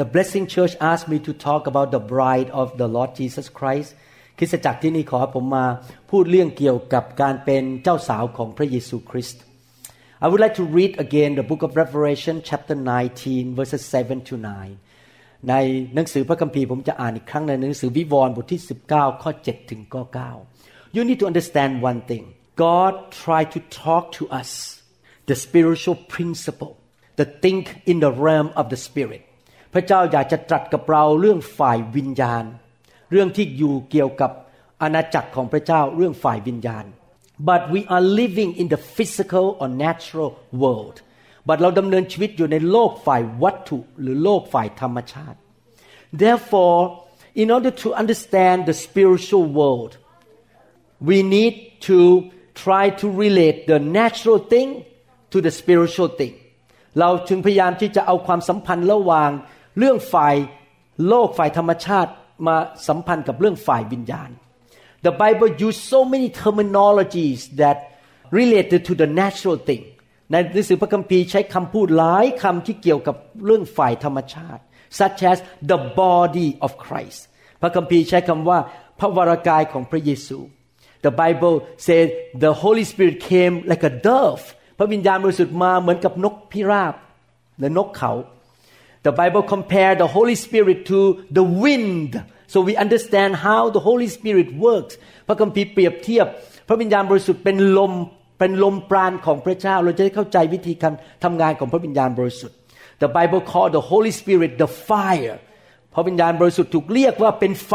The Blessing Church asked me to talk about the bride of the Lord Jesus Christ คริสตจักรที่นี่ขอผมมาพูดเรื่องเกี่ยวกับการเป็นเจ้าสาวของพระเยซูคริสต์ I would like to read again the book of Revelation chapter 19 verses 7 to 9 ในหนังสือพระคัมภีร์ผมจะอ่านอีกครั้งในหนังสือวิวรณ์บทที่ 19 ข้อ 7 ถึงข้อ 9 You need to understand one thing God tried to talk to us the spiritual principle the think in the realm of the spirit พระเจ้าอยากจะตรัสกับเราเรื่องฝ่ายวิญญาณ เรื่องที่อยู่เกี่ยวกับอาณาจักรของพระเจ้าเรื่องฝ่ายวิญญาณ but we are living in the physical or natural world but เราดำเนินชีวิตอยู่ในโลกฝ่ายวัตถุหรือโลกฝ่ายธรรมชาติ therefore in order to understand the spiritual world we need to try to relate the natural thing to the spiritual thing เราจึงพยายามที่จะเอาความสัมพันธ์ระหว่าง เรื่องฝ่ายโลกฝ่ายธรรมชาติมาสัมพันธ์กับเรื่องฝ่ายวิญญาณ The Bible use so many terminologies that related to the natural thing ในหนังสือพระคัมภีร์ใช้คำพูดหลายคำที่เกี่ยวกับเรื่องฝ่ายธรรมชาติ such as the body of Christ พระคัมภีร์ใช้คำว่าพระวรากายของพระเยซู The Bible says the Holy Spirit came like a dove พระวิญญาณบริสุทธิ์มาเหมือนกับนกพิราบหรือนกเขา The Bible compare the Holy Spirit to the wind so we understand how the Holy Spirit works พระคัมภีร์เปรียบเทียบ พระวิญญาณบริสุทธิ์เป็นลมเป็นลมปราณของพระเจ้า เราจะได้เข้าใจวิธีการทำงานของพระวิญญาณบริสุทธิ์ The Bible call the Holy Spirit the fire พระวิญญาณบริสุทธิ์ถูกเรียกว่าเป็นไฟ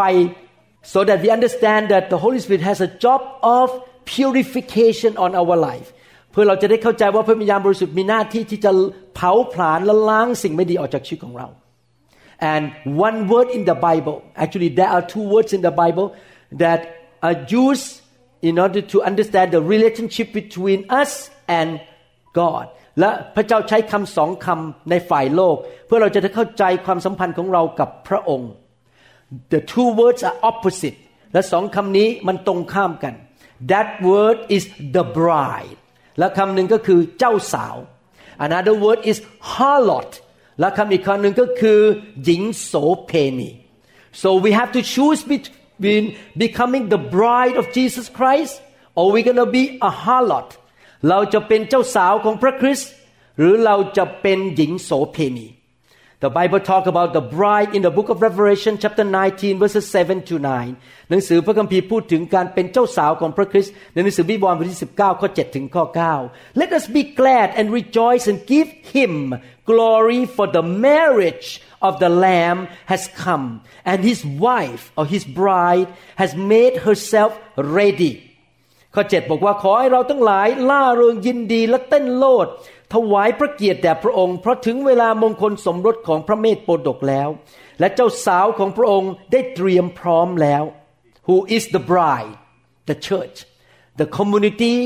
so that we understand that the Holy Spirit has a job of purification on our life เพื่อเราจะได้เข้าใจว่าพระวิญญาณบริสุทธิ์มีหน้าที่ที่จะเผาผลาญและล้างสิ่งไม่ดีออกจากชีวิตของเรา and one word in the Bible actually there are two words in the Bible that are used in order to understand the relationship between us and God และพระเจ้าใช้คำสองคำในฝ่ายโลก เพื่อเราจะได้เข้าใจความสัมพันธ์ของเรากับพระองค์ the two words are opposite และสองคำนี้มันตรงข้ามกัน that word is the bride และคำหนึ่งก็คือเจ้าสาว another word is harlot และคำอีกคำหนึ่งก็คือหญิงโสเพณี so we have to choose between becoming the bride of Jesus Christ or we gonna be a harlot เราจะเป็นเจ้าสาวของพระคริสต์หรือเราจะเป็นหญิงโสเพณี The Bible talk about the bride in the book of Revelation chapter 19 verses 7 to 9หนังสือพระคัมภีร์พูดถึงการเป็นเจ้าสาวของพระคริสต์ในหนังสือวิวรณ์บทที่19ข้อ7ถึงข้อ9 Let us be glad and rejoice and give him glory for the marriage of the lamb has come and his wife or his bride has made herself ready ข้อ7บอกว่าขอให้เราทั้งหลายล่าเริงยินดีและเต้นโลด ถวายพระเกียรติแด่พระองค์ เพราะถึงเวลามงคลสมรสของพระเมธโปรดกแล้ว และเจ้าสาวของพระองค์ได้เตรียมพร้อมแล้ว Who is the bride the church the community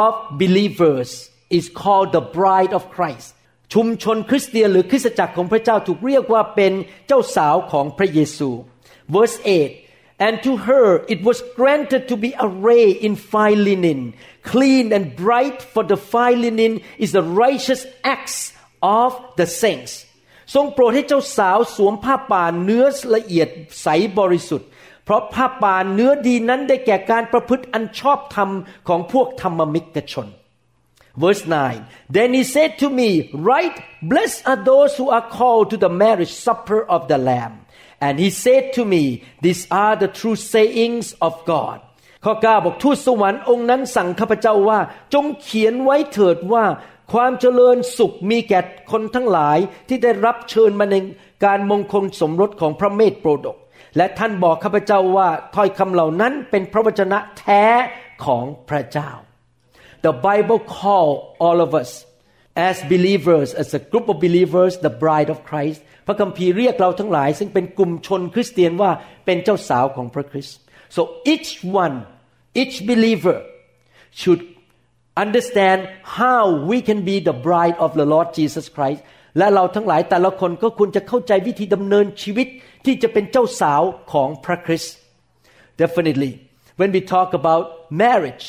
of believers is called the bride of Christ ชุมชนคริสเตียนหรือคริสตจักรของพระเจ้าถูกเรียกว่าเป็นเจ้าสาวของพระเยซู verse 8 And to her it was granted to be arrayed in fine linen, clean and bright, for the fine linen is the righteous acts of the saints. ทรงโปรดให้เจ้าสาวสวมผ้าป่าเนื้อละเอียดใสบริสุทธิ์ เพราะผ้าป่าเนื้อดีนั้นได้แก่การประพฤติอันชอบธรรมของพวกธรรมมิกชน Verse 9 Then he said to me, Right, blessed are those who are called to the marriage supper of the Lamb. And he said to me, These are the true sayings of God. ข้อ9บอกทูตสวรรค์องค์นั้นสั่งข้าพเจ้าว่า จงเขียนไว้เถิดว่า ความเจริญสุขมีแก่คนทั้งหลายที่ได้รับเชิญมาในการมงคลสมรสของพระเมธโปรดก และท่านบอกข้าพเจ้าว่าถ้อยคำเหล่านั้นเป็นพระวจนะแท้ของพระเจ้า The Bible call all of us as believers as a group of believers the bride of Christ พระคัมภีร์เรียกเราทั้งหลาย ซึ่งเป็นกลุ่มชนคริสเตียนว่าเป็นเจ้าสาวของพระคริสต์ so each one each believer should understand how we can be the bride of the Lord Jesus Christ และเราทั้งหลายแต่ละคนก็ควรจะเข้าใจวิธีดำเนินชีวิตที่จะเป็นเจ้าสาวของพระคริสต์ definitely when we talk about marriage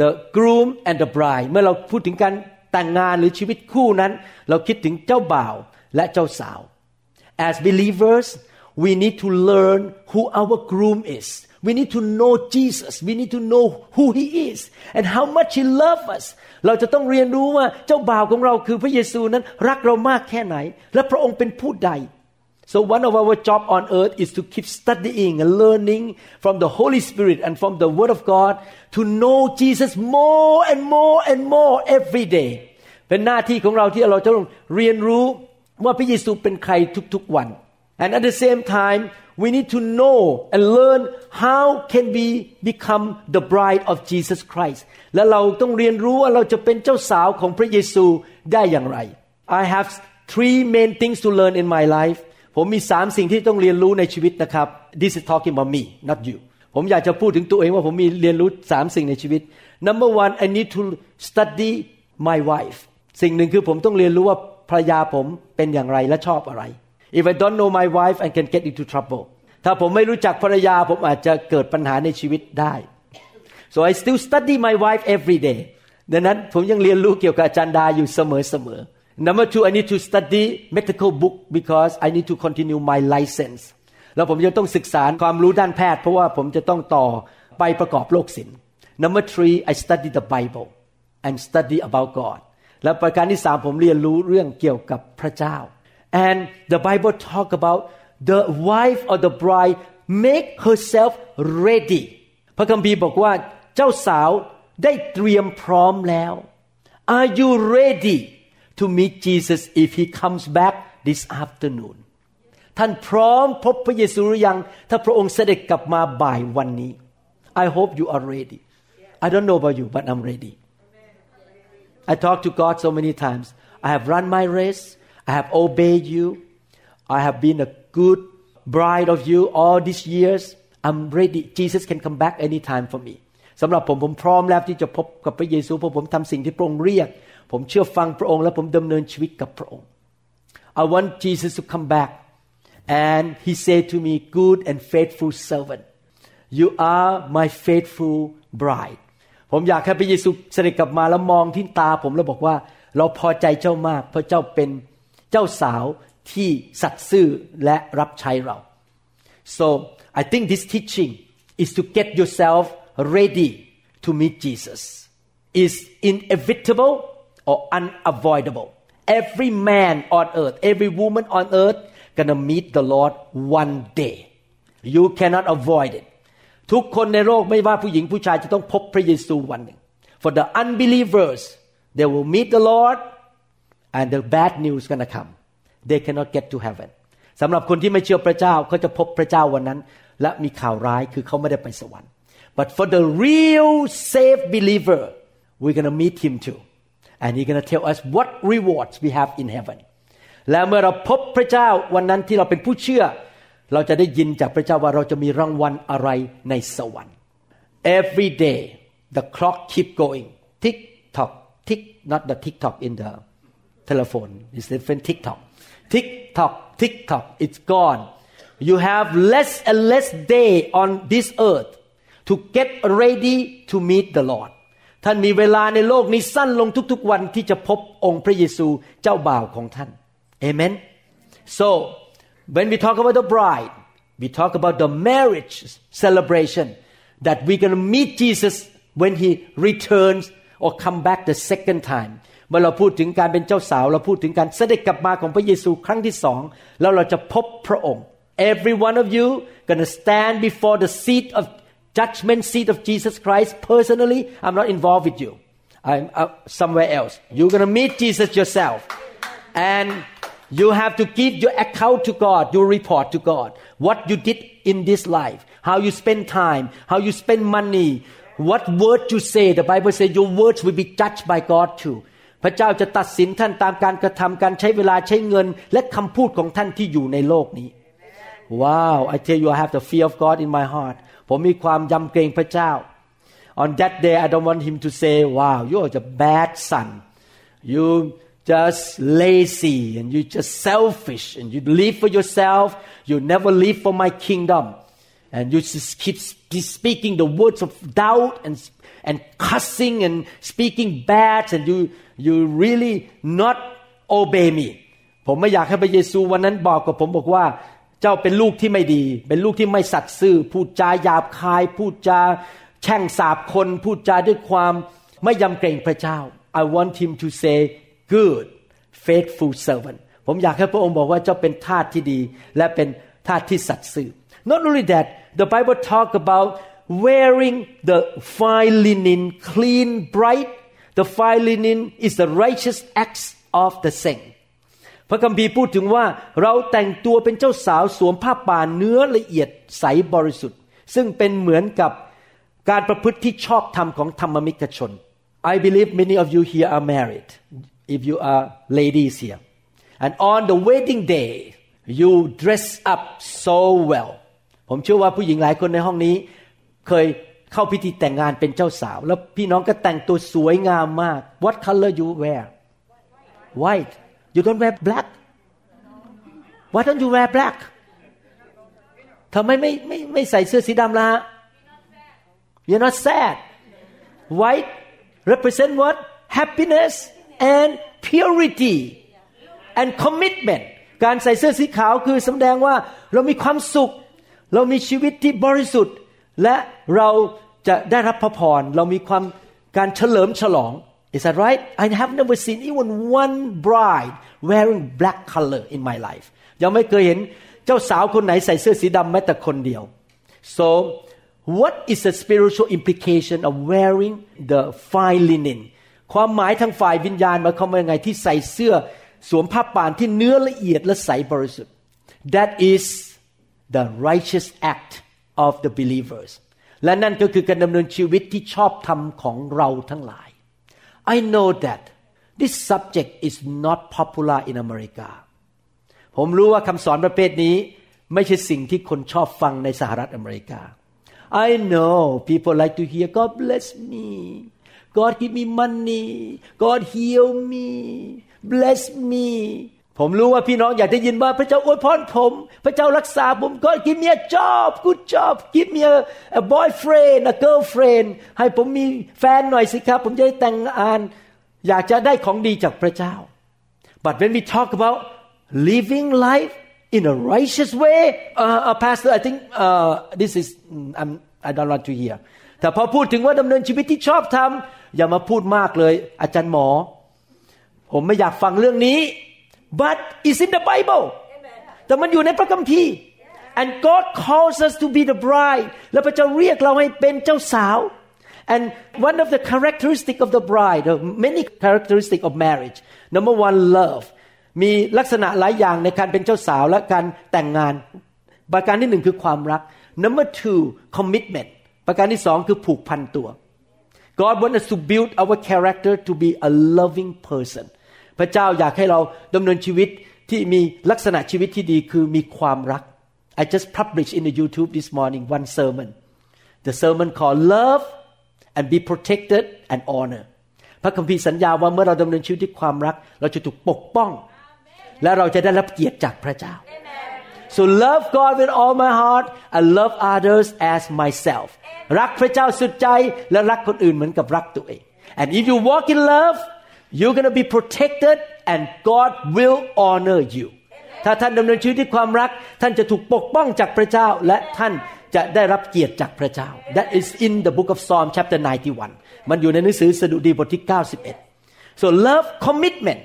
the groom and the bride เมื่อเราพูดถึงการแต่งงานหรือชีวิตคู่นั้น เราคิดถึงเจ้าบ่าวและเจ้าสาว as believers we need to learn who our groom is we need to know Jesus we need to know who he is and how much he loves us เราจะต้องเรียนรู้ว่าเจ้าบ่าวของเราคือพระเยซูนั้นรักเรามากแค่ไหน และพระองค์เป็นผู้ใด So one of our job on earth is to keep studying and learning from the Holy Spirit and from the Word of God to know Jesus more and more and more every day เป็นหน้าที่ของเราที่เราจะต้องเรียนรู้ ว่าพระเยซูเป็นใครทุกๆวัน and at the same time we need to know and learn how can we become the bride of Jesus Christ และเราต้องเรียนรู้ว่าเราจะเป็นเจ้าสาวของพระเยซูได้อย่างไร I have three main things to learn in my life ผมมีสามสิ่งที่ต้องเรียนรู้ในชีวิตนะครับ This is talking about me not you ผมอยากจะพูดถึงตัวเองว่าผมมีเรียนรู้สามสิ่งในชีวิต Number one I need to study my wife สิ่งหนึ่งคือผมต้องเรียนรู้ว่า ภรรยาผมเป็นอย่างไรและชอบอะไร If I don't know my wife I can get into trouble ถ้าผมไม่รู้จักภรรยาผมอาจจะเกิดปัญหาในชีวิตได้ so I still study my wife every day ดังนั้นผมยังเรียนรู้เกี่ยวกับอาจารย์ดาอยู่เสมอเสมอ Number two I need to study medical book because I need to continue my license แล้วผมจะต้องศึกษาความรู้ด้านแพทย์ เพราะว่าผมจะต้องต่อไปประกอบโรคศิลป์ Number three I study the Bible and study about God และประการที่สามผมเรียนรู้เรื่องเกี่ยวกับพระเจ้า and the Bible talk about the wife or the bride make herself ready พระคัมภีร์บอกว่าเจ้าสาวได้เตรียมพร้อมแล้ว Are you ready to meet Jesus if he comes back this afternoon ท่านพร้อมพบพระเยซูหรือยัง ถ้าพระองค์เสด็จกลับมาบ่ายวันนี้ I hope you are ready I don't know about you but I'm ready I talk to God so many times I have run my race I have obeyed you I have been a good bride of you all these years I'm ready Jesus can come back anytime for me สำหรับผมผมพร้อมแล้วที่จะพบกับพระเยซูเพราะผมทำสิ่งที่พระองค์เรียก ผมเชื่อฟังพระองค์และผมดำเนินชีวิตกับพระองค์ I want Jesus to come back and he said to me good and faithful servant you are my faithful bride ผมอยากให้พระเยซูเสด็จกลับมาแล้วมองที่ตาผมแล้วบอกว่า เราพอใจเจ้ามาก เพราะเจ้าเป็นเจ้าสาวที่สัตย์ซื่อและรับใช้เรา so I think this teaching is to get yourself ready to meet Jesus is inevitable or unavoidable every man on earth every woman on earth gonna meet the Lord one day you cannot avoid it ทุกคนในโลกไม่ว่าผู้หญิงผู้ชายจะต้องพบพระเยซูวันหนึ่ง for the unbelievers they will meet the Lord and the bad news gonna come they cannot get to heaven สำหรับคนที่ไม่เชื่อพระเจ้าเขาจะพบพระเจ้าวันนั้น และมีข่าวร้ายคือเขาไม่ได้ไปสวรรค์ but for the real saved believer we're gonna meet him too and he's gonna tell us what rewards we have in heaven และเมื่อเราพบพระเจ้าวันนั้นที่เราเป็นผู้เชื่อ เราจะได้ยินจากพระเจ้าว่าเราจะมีรางวัลอะไรในสวรรค์ every day the clock keep going tick tock tick not the tick tock in the telephone it's different tick tock tick tock tick tock it's gone you have less and less day on this earth to get ready to meet the Lord ท่านมีเวลาในโลกนี้สั้นลงทุกๆวันที่จะพบองค์พระเยซูเจ้าบ่าวของท่าน Amen so when we talk about the bride we talk about the marriage celebration that we're going to meet Jesus when he returns or come back the second time เมื่อเราพูดถึงการเป็นเจ้าสาว เราพูดถึงการเสด็จกลับมาของพระเยซูครั้งที่สองแล้วเราจะพบพระองค์ every one of you gonna stand before the seat of judgment seat of Jesus Christ personally I'm not involved with you I'm uh, somewhere else you're gonna meet Jesus yourself and you have to give your account to God your report to God what you did in this life how you spend time how you spend money what word you say the Bible says your words will be judged by God too พระเจ้าจะตัดสินท่านตามการกระทำการใช้เวลาใช้เงิน และคำพูดของท่านที่อยู่ในโลกนี้ ว้าว I tell you I have the fear of God in my heart ผมมีความยำเกรงพระเจ้า On that day I don't want him to say wow you are a bad son you just lazy and you just selfish and you live for yourself you never live for my kingdom and you just keep speaking the words of doubt and and cussing and speaking bad and you you really not obey me ผมไม่อยากให้พระเยซูวันนั้นบอกกับผมบอกว่า เจ้าเป็นลูกที่ไม่ดี เป็นลูกที่ไม่สัตย์ซื่อ พูดจาหยาบคาย พูดจาแช่งสาบคน พูดจาด้วยความไม่ยำเกรงพระเจ้า I want him to say good faithful servant ผมอยากให้พระองค์บอกว่าเจ้าเป็นทาสที่ดี และเป็นทาสที่สัตย์ซื่อ Not only that the Bible talk about wearing the fine linen clean bright the fine linen is the righteous acts of the saint พระคัมภีร์พูดถึงว่าเราแต่งตัวเป็นเจ้าสาวสวมผ้าป่าเนื้อละเอียดใสบริสุทธิ์ ซึ่งเป็นเหมือนกับการประพฤติที่ชอบธรรมของธรรมมิกชน I believe many of you here are married if you are ladies here and on the wedding day you dress up so well ผมเชื่อว่าผู้หญิงหลายคนในห้องนี้ เคยเข้าพิธีแต่งงานเป็นเจ้าสาว แล้วพี่น้องก็แต่งตัวสวยงามมาก What color you wear white you don't wear black why don't you wear black ทำไมไม่ไม่ไม่ใส่เสื้อสีดำละ you're not sad white represent what happiness and purity and commitment การใส่เสื้อสีขาวคือแสดงว่าเรามีความสุข เรามีชีวิตที่บริสุทธิ์ และเราจะได้รับพระพร เรามีความการเฉลิมฉลอง Is that right? I have never seen even one bride wearing black color in my life ยังไม่เคยเห็นเจ้าสาวคนไหนใส่เสื้อสีดำแม้แต่คนเดียว so what is the spiritual implication of wearing the fine linen ความหมายทางฝ่ายวิญญาณหมายความว่ายังไงที่ใส่เสื้อสวมผ้าป่านที่เนื้อละเอียดและใสบริสุทธิ์ that is the righteous act of the believers และนั่นก็คือการดำเนินชีวิตที่ชอบธรรมของเราทั้งหลาย I know that this subject is not popular in America ผมรู้ว่าคำสอนประเภทนี้ ไม่ใช่สิ่งที่คนชอบฟังในสหรัฐอเมริกา I know people like to hear God bless me God give me money God heal me bless me ผมรู้ว่าพี่น้องอยากได้ยินว่าพระเจ้าอวยพรผม พระเจ้ารักษาผม God give me a job good job give me a, a boyfriend a girlfriend ให้ผมมีแฟนหน่อยสิครับ ผมจะได้แต่งงาน อยากจะได้ของดีจากพระเจ้า but when we talk about living life in a righteous way uh, uh, pastor I think uh, this is I'm, I don't want to hear แต่พอพูดถึงว่าดำเนินชีวิตที่ชอบทำ อย่ามาพูดมากเลย อาจารย์หมอ ผมไม่อยากฟังเรื่องนี้ but it's in the Bible แต่มันอยู่ในพระคัมภีร์ and God calls us to be the bride และพระเจ้าเรียกเราให้เป็นเจ้าสาว and one of the characteristic of the bride many characteristic of marriage number one love มีลักษณะหลายอย่างในการเป็นเจ้าสาวและการแต่งงาน ประการที่หนึ่งคือความรัก number two commitment ประการที่สองคือผูกพันตัว God wants us to build our character to be a loving person พระเจ้าอยากให้เราดำเนินชีวิตที่มีลักษณะชีวิตที่ดีคือมีความรัก I just published in the YouTube this morning one sermon the sermon called love and be protected and honor พระคัมภีร์สัญญาว่าเมื่อเราดำเนินชีวิตด้วยความรัก เราจะถูกปกป้อง และเราจะได้รับเกียรติจากพระเจ้า so love God with all my heart and love others as myself รักพระเจ้าสุดใจและรักคนอื่นเหมือนกับรักตัวเอง and if you walk in love you're gonna be protected and God will honor you ถ้าท่านดำเนินชีวิตด้วยความรัก ท่านจะถูกปกป้องจากพระเจ้าและท่านจะได้รับเกียรติจากพระเจ้า That is in the book of Psalm chapter 91 มันอยู่ในหนังสือสดุดีบทที่ 91 so love commitment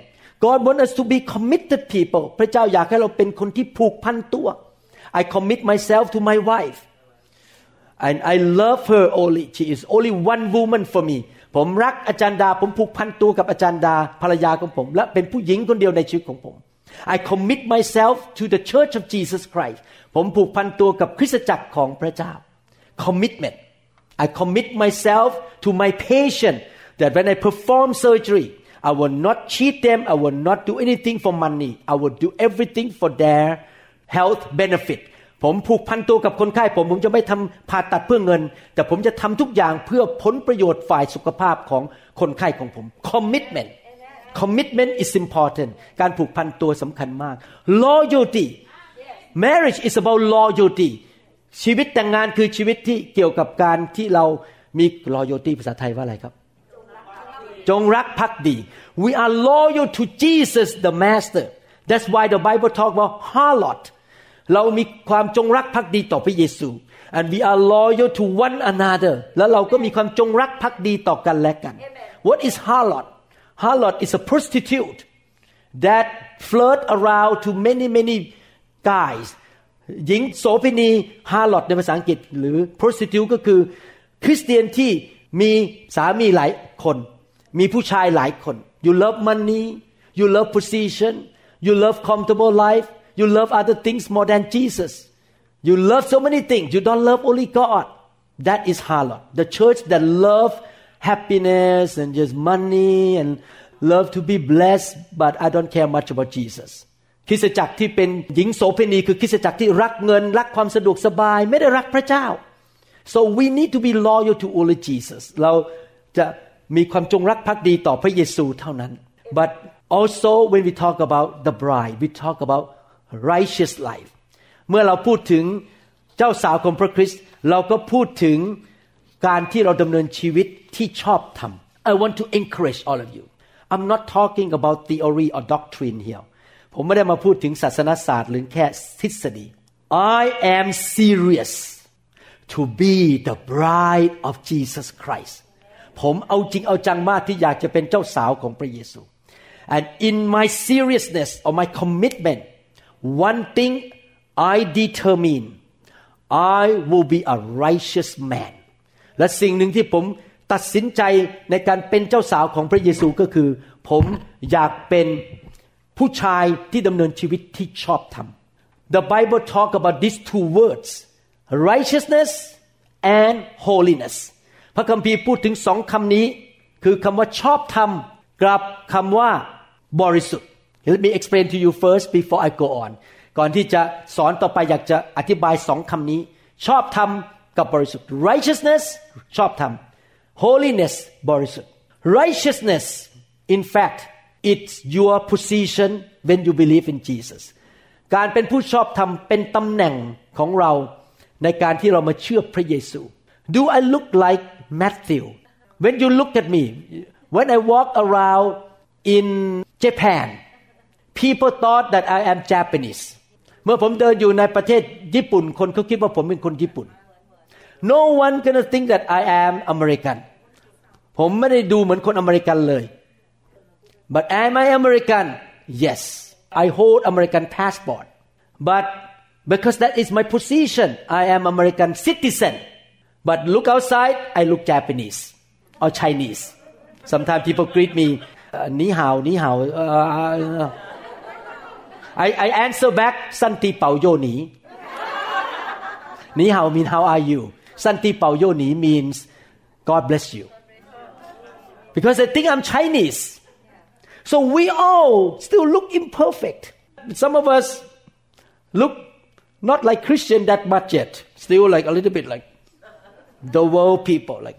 God wants us to be committed people พระเจ้าอยากให้เราเป็นคนที่ผูกพันตัว I commit myself to my wife and I love her only she is only one woman for me ผมรักอาจารย์ดา ผมผูกพันตัวกับอาจารย์ดาภรรยาของผม และเป็นผู้หญิงคนเดียวในชีวิตของผม I commit myself to the Church of Jesus Christ ผมผูกพันตัวกับคริสตจักรของพระเจ้า commitment I commit myself to my patient that when I perform surgery I will not cheat them I will not do anything for money I will do everything for their health benefit ผมผูกพันตัวกับคนไข้ผมผมจะไม่ทำผ่าตัดเพื่อเงิน แต่ผมจะทำทุกอย่างเพื่อผลประโยชน์ฝ่ายสุขภาพของคนไข้ของผม commitment commitment is important การผูกพันตัวสำคัญมาก loyalty marriage is about loyalty ชีวิตแต่งงานคือชีวิตที่เกี่ยวกับการที่เรามี loyalty ภาษาไทยว่าอะไรครับ จงรักภักดี we are loyal to Jesus the master that's why the Bible talk about harlot เรามีความจงรักภักดีต่อพระเยซู and we are loyal to one another แล้วเราก็มีความจงรักภักดีต่อกันและกัน what is harlot harlot is a prostitute that flirt around to many many guys หญิงโสเภณี harlot ในภาษาอังกฤษ หรือ prostitute ก็คือ คริสเตียนที่มีสามีหลายคน มีผู้ชายหลายคน you love money you love position you love comfortable life you love other things more than Jesus you love so many things you don't love only God that is harlot the church that love happiness and just money and love to be blessed but I don't care much about Jesus คริสตจักรที่เป็นหญิงโสเภณีคือคริสตจักรที่รักเงิน รักความสะดวกสบาย ไม่ได้รักพระเจ้า so we need to be loyal to only Jesus เราจะ มีความจงรักภักดีต่อพระเยซูเท่านั้น but also when we talk about the bride we talk about righteous life เมื่อเราพูดถึงเจ้าสาวของพระคริสต์เราก็พูดถึงการที่เราดำเนินชีวิตที่ชอบธรรม I want to encourage all of you I'm not talking about theory or doctrine here ผมไม่ได้มาพูดถึงศาสนศาสตร์หรือแค่ทฤษฎี I am serious to be the bride of Jesus Christ ผมเอาจริงเอาจังมากที่อยากจะเป็นเจ้าสาวของพระเยซู and in my seriousness or my commitment one thing I determine I will be a righteous man และสิ่งหนึ่งที่ผมตัดสินใจในการเป็นเจ้าสาวของพระเยซูก็คือ ผมอยากเป็นผู้ชายที่ดำเนินชีวิตที่ชอบธรรม The Bible talk about these two words righteousness and holiness พระคัมภีร์พูดถึงสองคำนี้ คือคำว่าชอบธรรมกับคำว่าบริสุทธิ์ Let me explain to you first before I go on ก่อนที่จะสอนต่อไปอยากจะอธิบายสองคำนี้ ชอบธรรมกับบริสุทธิ์ righteousness ชอบธรรม holiness บริสุทธิ์ righteousness in fact it's your position when you believe in Jesus การเป็นผู้ชอบธรรมเป็นตำแหน่งของเราในการที่เรามาเชื่อพระเยซู Do I look like Matthew when you look at me when I walk around in Japan people thought that I am Japanese เมื่อผมเดินอยู่ในประเทศญี่ปุ่นคนเขาคิดว่าผมเป็นคนญี่ปุ่น No one gonna think that I am American ผมไม่ได้ดูเหมือนคนอเมริกันเลย But am I American Yes I hold American passport but because that is my position I am American citizen But look outside, I look Japanese or Chinese. Sometimes people greet me, ni hao, ni hao. I, I answer back, santi pao yo ni. Ni hao means how are you? Santi pao yo ni means God bless you. Because they think I'm Chinese. So we all still look imperfect. Some of us look not like Christian that much yet. Still like a little bit like the world people like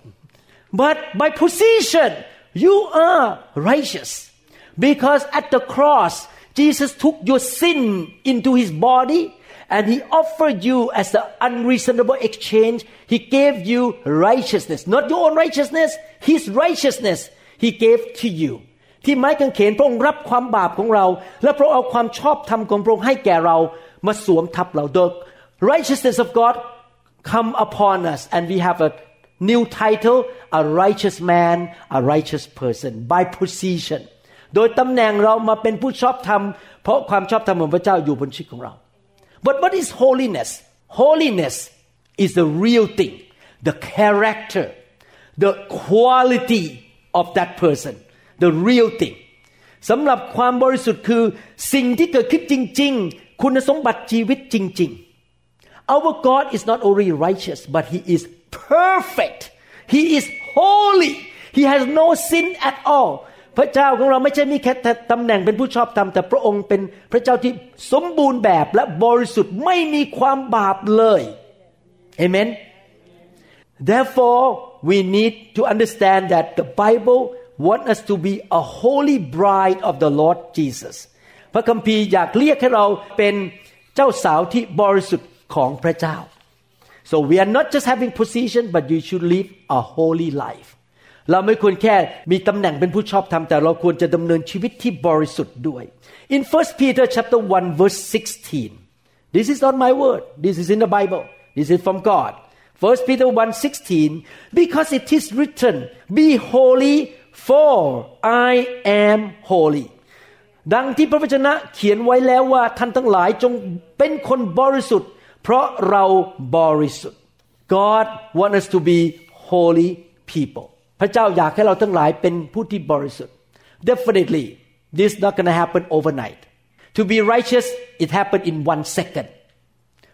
but by position you are righteous because at the cross Jesus took your sin into his body and he offered you as the unreasonable exchange he gave you righteousness not your own righteousness his righteousness he gave to you ที่ไม้กางเขนพระองค์รับความบาปของเรา และพระองค์เอาความชอบธรรมของพระองค์ให้แก่เรามาสวมทับเรา the righteousness of God come upon us and we have a new title a righteous man a righteous person by position โดยตำแหน่งเรามาเป็นผู้ชอบธรรม เพราะความชอบธรรมของพระเจ้าอยู่บนชีวิตของเรา but what is holiness holiness is the real thing the character the quality of that person the real thing สำหรับความบริสุทธิ์คือสิ่งที่เกิดขึ้นจริง ๆ คุณสมบัติชีวิตจริง ๆ Our God is not only righteous but He is perfect He is holy He has no sin at all พระเจ้าของเราไม่ใช่มีแค่ตำแหน่งเป็นผู้ชอบธรรมแต่พระองค์เป็นพระเจ้าที่สมบูรณ์แบบและบริสุทธิ์ไม่มีความบาปเลยเอเมน Therefore we need to understand that the Bible want us to be a holy bride of the Lord Jesus พระคัมภีร์อยากเรียกให้เราเป็นเจ้าสาวที่บริสุทธิ์ ของพระเจ้า so we are not just having position but you should live a holy life เราไม่ควรแค่มีตำแหน่งเป็นผู้ชอบธรรมแต่เราควรจะดำเนินชีวิตที่บริสุทธิ์ด้วย in 1 Peter chapter 1 verse 16 this is not my word this is in the Bible this is from God 1 Peter 1:16 because it is written be holy for I am holy ดังที่พระวจนะเขียนไว้แล้วว่าท่านทั้งหลายจงเป็นคนบริสุทธิ์ เพราะเราบริสุทธิ์ God want us to be holy people พระเจ้าอยากให้เราทั้งหลายเป็นผู้ที่บริสุทธิ์ definitely this not gonna happen overnight to be righteous it happened in one second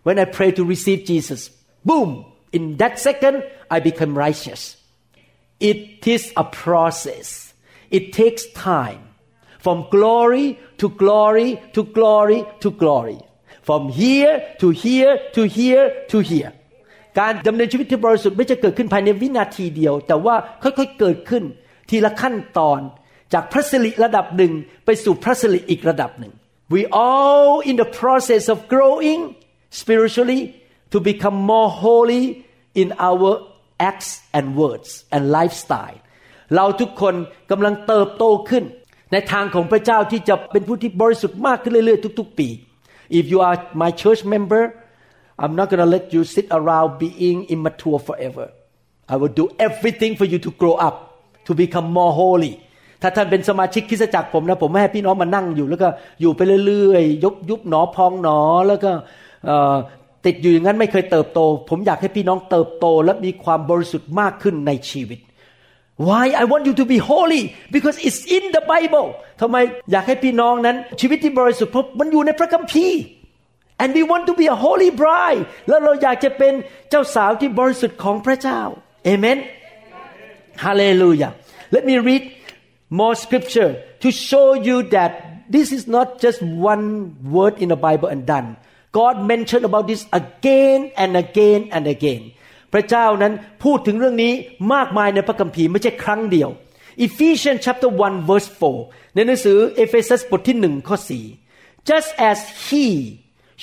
when I pray to receive Jesus boom in that second I become righteous it is a process it takes time from glory to glory to glory to glory From here to here to here to here การดำเนินชีวิตที่บริสุทธิ์ไม่จะเกิดขึ้นภายในวินาทีเดียว แต่ว่าค่อยๆเกิดขึ้นทีละขั้นตอนจากพระสิริระดับหนึ่งไปสู่พระสิริอีกระดับหนึ่ง we all in the process of growing spiritually to become more holy in our acts and words and lifestyle เราทุกคนกำลังเติบโตขึ้น ในทางของพระเจ้าที่จะเป็นผู้ที่บริสุทธิ์มากขึ้นเรื่อยๆ ทุก ๆ ปี if you are my church member I'm not gonna let you sit around being immature forever I will do everything for you to grow up to become more holy ถ้าท่านเป็นสมาชิกคริสตจักรผมนะผมไม่ให้พี่น้องมานั่งอยู่ แล้วก็อยู่ไปเรื่อยๆยบยุบหนอพองหนอแล้วก็ติดอยู่อย่างนั้นไม่เคยเติบโต ผมอยากให้พี่น้องเติบโตและมีความบริสุทธิ์มากขึ้นในชีวิต Why I want you to be holy because it's in the Bible ทำไมอยากให้พี่น้องนั้น ชีวิตที่บริสุทธิ์เพราะมันอยู่ในพระคัมภีร์ and we want to be a holy bride แล้วเราอยากจะเป็นเจ้าสาวที่บริสุทธิ์ของพระเจ้า Amen Hallelujah Let me read more scripture to show you that this is not just one word in the Bible and done God mentioned about this again and again and again พระเจ้านั้นพูดถึงเรื่องนี้มากมายในพระคัมภีร์ไม่ใช่ครั้งเดียว Ephesians chapter 1 verse 4 ในหนังสือเอเฟซัสบทที่หนึ่งข้อ4 just as he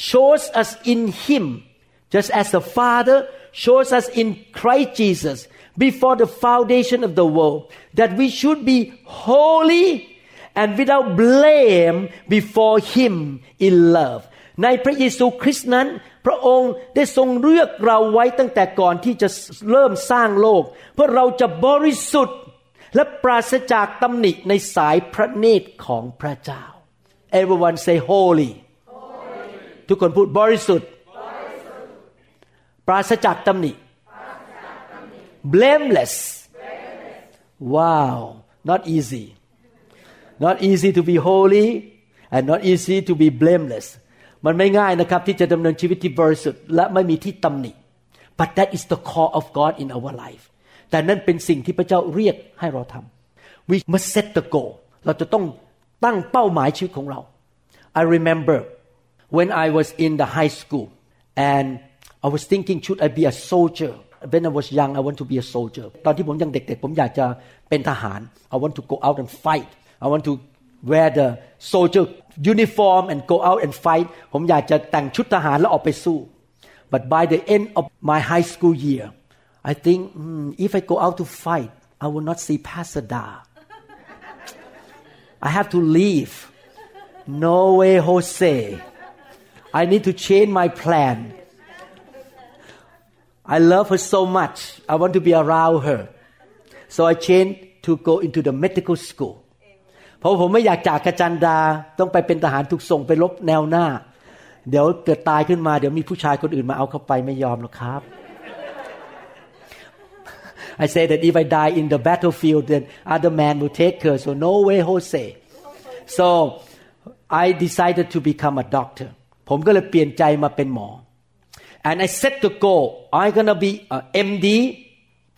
shows us in him just as the Father shows us in Christ Jesus before the foundation of the world that we should be holy and without blame before him in love ในพระเยซูคริสต์นั้น พระองค์ได้ทรงเลือกเราไว้ตั้งแต่ก่อนที่จะเริ่มสร้างโลก เพื่อเราจะบริสุทธิ์และปราศจากตำหนิในสายพระเนตรของพระเจ้า Everyone say holy ทุกคนพูดบริสุทธิ์ ปราศจากตำหนิ blameless wow not easy not easy to be holy and not easy to be blameless มันไม่ง่ายนะครับที่จะดำเนินชีวิตที่บริสุทธิ์และไม่มีที่ตำหนิ but that is the call of God in our life แต่นั่นเป็นสิ่งที่พระเจ้าเรียกให้เราทำ we must set the goal เราจะต้องตั้งเป้าหมายชีวิตของเรา I remember when I was in the high school and I was thinking should I be a soldier when I was young I want to be a soldier ตอนที่ผมยังเด็กๆ ผมอยากจะเป็นทหาร I want to go out and fight I want to wear the soldier uniform and go out and fight ผมอยากจะแต่งชุดทหารแล้วออกไปสู้ but by the end of my high school year I think hmm, if I go out to fight I will not see Pastor Da I have to leave no way Jose I need to change my plan I love her so much I want to be around her so I changed to go into the medical school เพราะผมไม่อยากจากกระจันดาต้องไปเป็นทหารถูกส่งไปรบแนวหน้า เดี๋ยวเกิดตายขึ้นมาเดี๋ยวมีผู้ชายคนอื่นมาเอาเข้าไปไม่ยอมหรอกครับ I say that if I die in the battlefield then other man will take her so no way Jose so I decided to become a doctor ผมก็เลยเปลี่ยนใจมาเป็นหมอ and I set the goal I'm gonna be a MD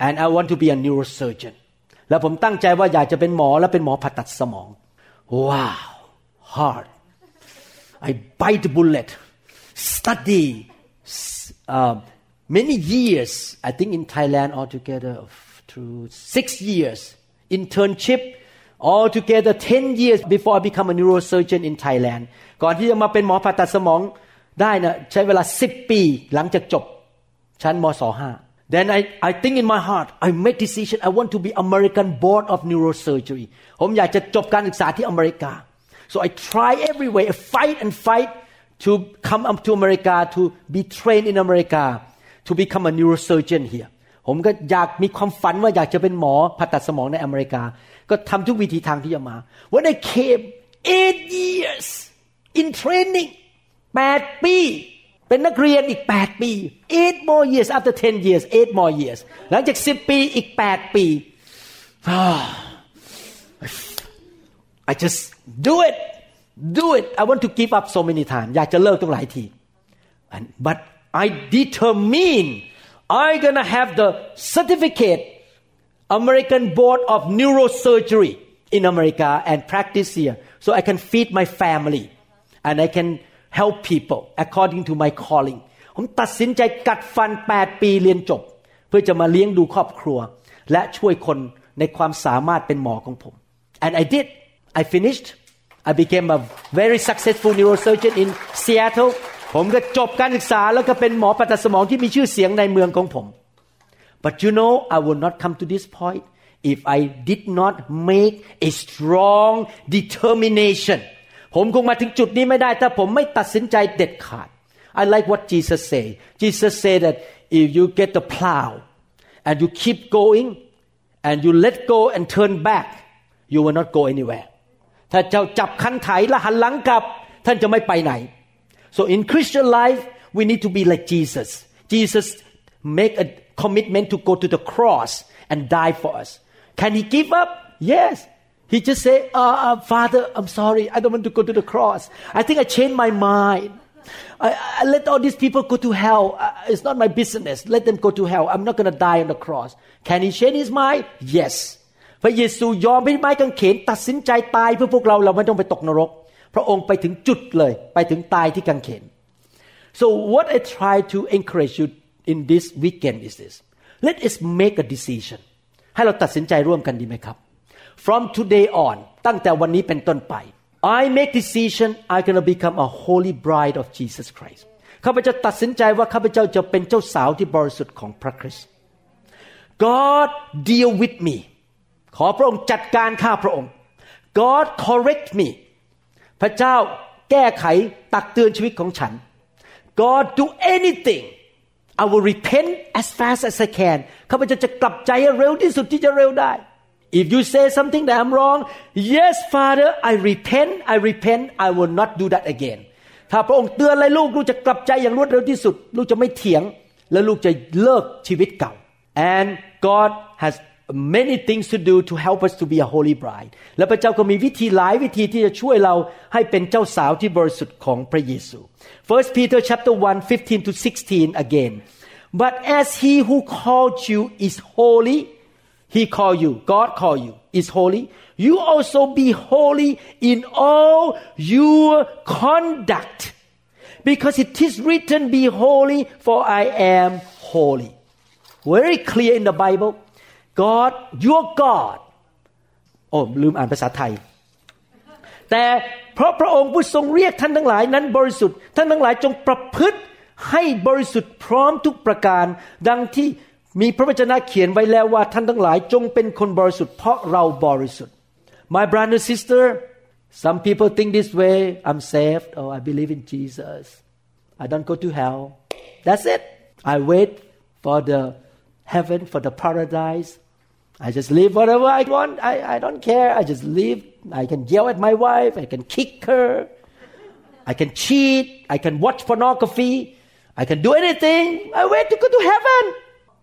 and I want to be a neurosurgeon แล้วผมตั้งใจว่าอยากจะเป็นหมอและเป็นหมอผ่าตัดสมองว้าว hard I bite the bullet study uh, many years I think in Thailand altogether through six years internship altogether 10 years before I become a neurosurgeon in Thailand ก่อนที่จะมาเป็นหมอผ่าตัดสมองได้นะใช้เวลา 10 ปีหลังจากจบ ชั้นมศ5 then I I think in my heart I make decision I want to be American board of neurosurgery ผมอยากจะจบการศึกษาที่อเมริกา so I try every way I fight and fight to come up to America to be trained in America to become a neurosurgeon here ผมก็อยากมีความฝันว่าอยากจะเป็นหมอผ่าตัดสมองในอเมริกา ก็ทำทุกวิธีทางที่จะมา when I came eight years in training แปดปี เป็นนักเรียนอีกแปดปี eight more years after ten years eight more years หลังจากสิบปีอีกแปดปี I just do it do it I want to give up so many times อยากจะเลิกตั้งหลายที and but I determine I gonna have the certificate American Board of Neurosurgery in America and practice here so I can feed my family and I can help people according to my calling ผมตัดสินใจกัดฟัน 8 ปีเรียนจบ เพื่อจะมาเลี้ยงดูครอบครัว และช่วยคนในความสามารถเป็นหมอของผม and I did I finished I became a very successful neurosurgeon in Seattle ผมก็จบการศึกษาแล้วก็เป็นหมอผ่าตัดสมองที่มีชื่อเสียงในเมืองของผม but you know I would not come to this point if I did not make a strong determination ผมคงมาถึงจุดนี้ไม่ได้ถ้าผมไม่ตัดสินใจเด็ดขาด I like what Jesus say Jesus said that if you get the plow and you keep going and you let go and turn back you will not go anywhere ถ้าเจ้าจับคันไถและหันหลังกลับ ท่านจะไม่ไปไหน so in Christian life we need to be like Jesus Jesus make a commitment to go to the cross and die for us can he give up yes he just say uh, uh, Father I'm sorry I don't want to go to the cross I think I changed my mind I, I let all these people go to hell uh, it's not my business let them go to hell I'm not going to die on the cross can he change his mind yes พระเยซูยอมให้ไม้กางเขนตัดสินใจตายเพื่อพวกเราเราไม่ต้องไปตกนรก พระองค์ไปถึงจุดเลยไปถึงตายที่กางเขน so what I try to encourage you in this weekend is this let us make a decision ให้เราตัดสินใจร่วมกันดีไหมครับ from today on ตั้งแต่วันนี้เป็นต้นไป I make decision I gonna become a holy bride of Jesus Christ ข้าพเจ้าตัดสินใจว่าข้าพเจ้าจะเป็นเจ้าสาวที่บริสุทธิ์ของพระคริสต์ God deal with me ขอพระองค์จัดการข้าพระองค์ God correct me พระเจ้าแก้ไขตักเตือนชีวิตของฉัน God do anything I will repent as fast as I can ข้าพเจ้าจะกลับใจเร็วที่สุดที่จะเร็วได้ If you say something that I'm wrong yes Father I repent I repent I will not do that again ถ้าพระองค์เตือนอะไรลูกลูกจะกลับใจอย่างรวดเร็วที่สุด ลูกจะไม่เถียง และลูกจะเลิกชีวิตเก่า and God has many things to do to help us to be a holy bride และพระเจ้าก็มีวิธีหลายวิธีที่จะช่วยเราให้เป็นเจ้าสาวที่บริสุทธิ์ของพระเยซู First Peter chapter 1 15 to 16 again but as he who called you is holy he called you God called you is holy you also be holy in all your conduct because it is written be holy for I am holy very clear in the Bible God your God โอ้ลืมอ่านภาษาไทย แต่เพราะพระองค์ผู้ทรงเรียกท่านทั้งหลายนั้นบริสุทธิ์ท่านทั้งหลายจงประพฤติให้บริสุทธิ์พร้อมทุกประการ ดังที่ มีพระวจนะเขียนไว้แล้วว่าท่านทั้งหลายจงเป็นคนบริสุทธิ์เพราะเราบริสุทธิ์ My brother sister some people think this way I'm saved oh I believe in Jesus I don't go to hell that's it I wait for the heaven for the paradise I just live whatever I want. I, I don't care. I just live. I can yell at my wife. I can kick her. I can cheat. I can watch pornography. I can do anything. I wait to go to heaven.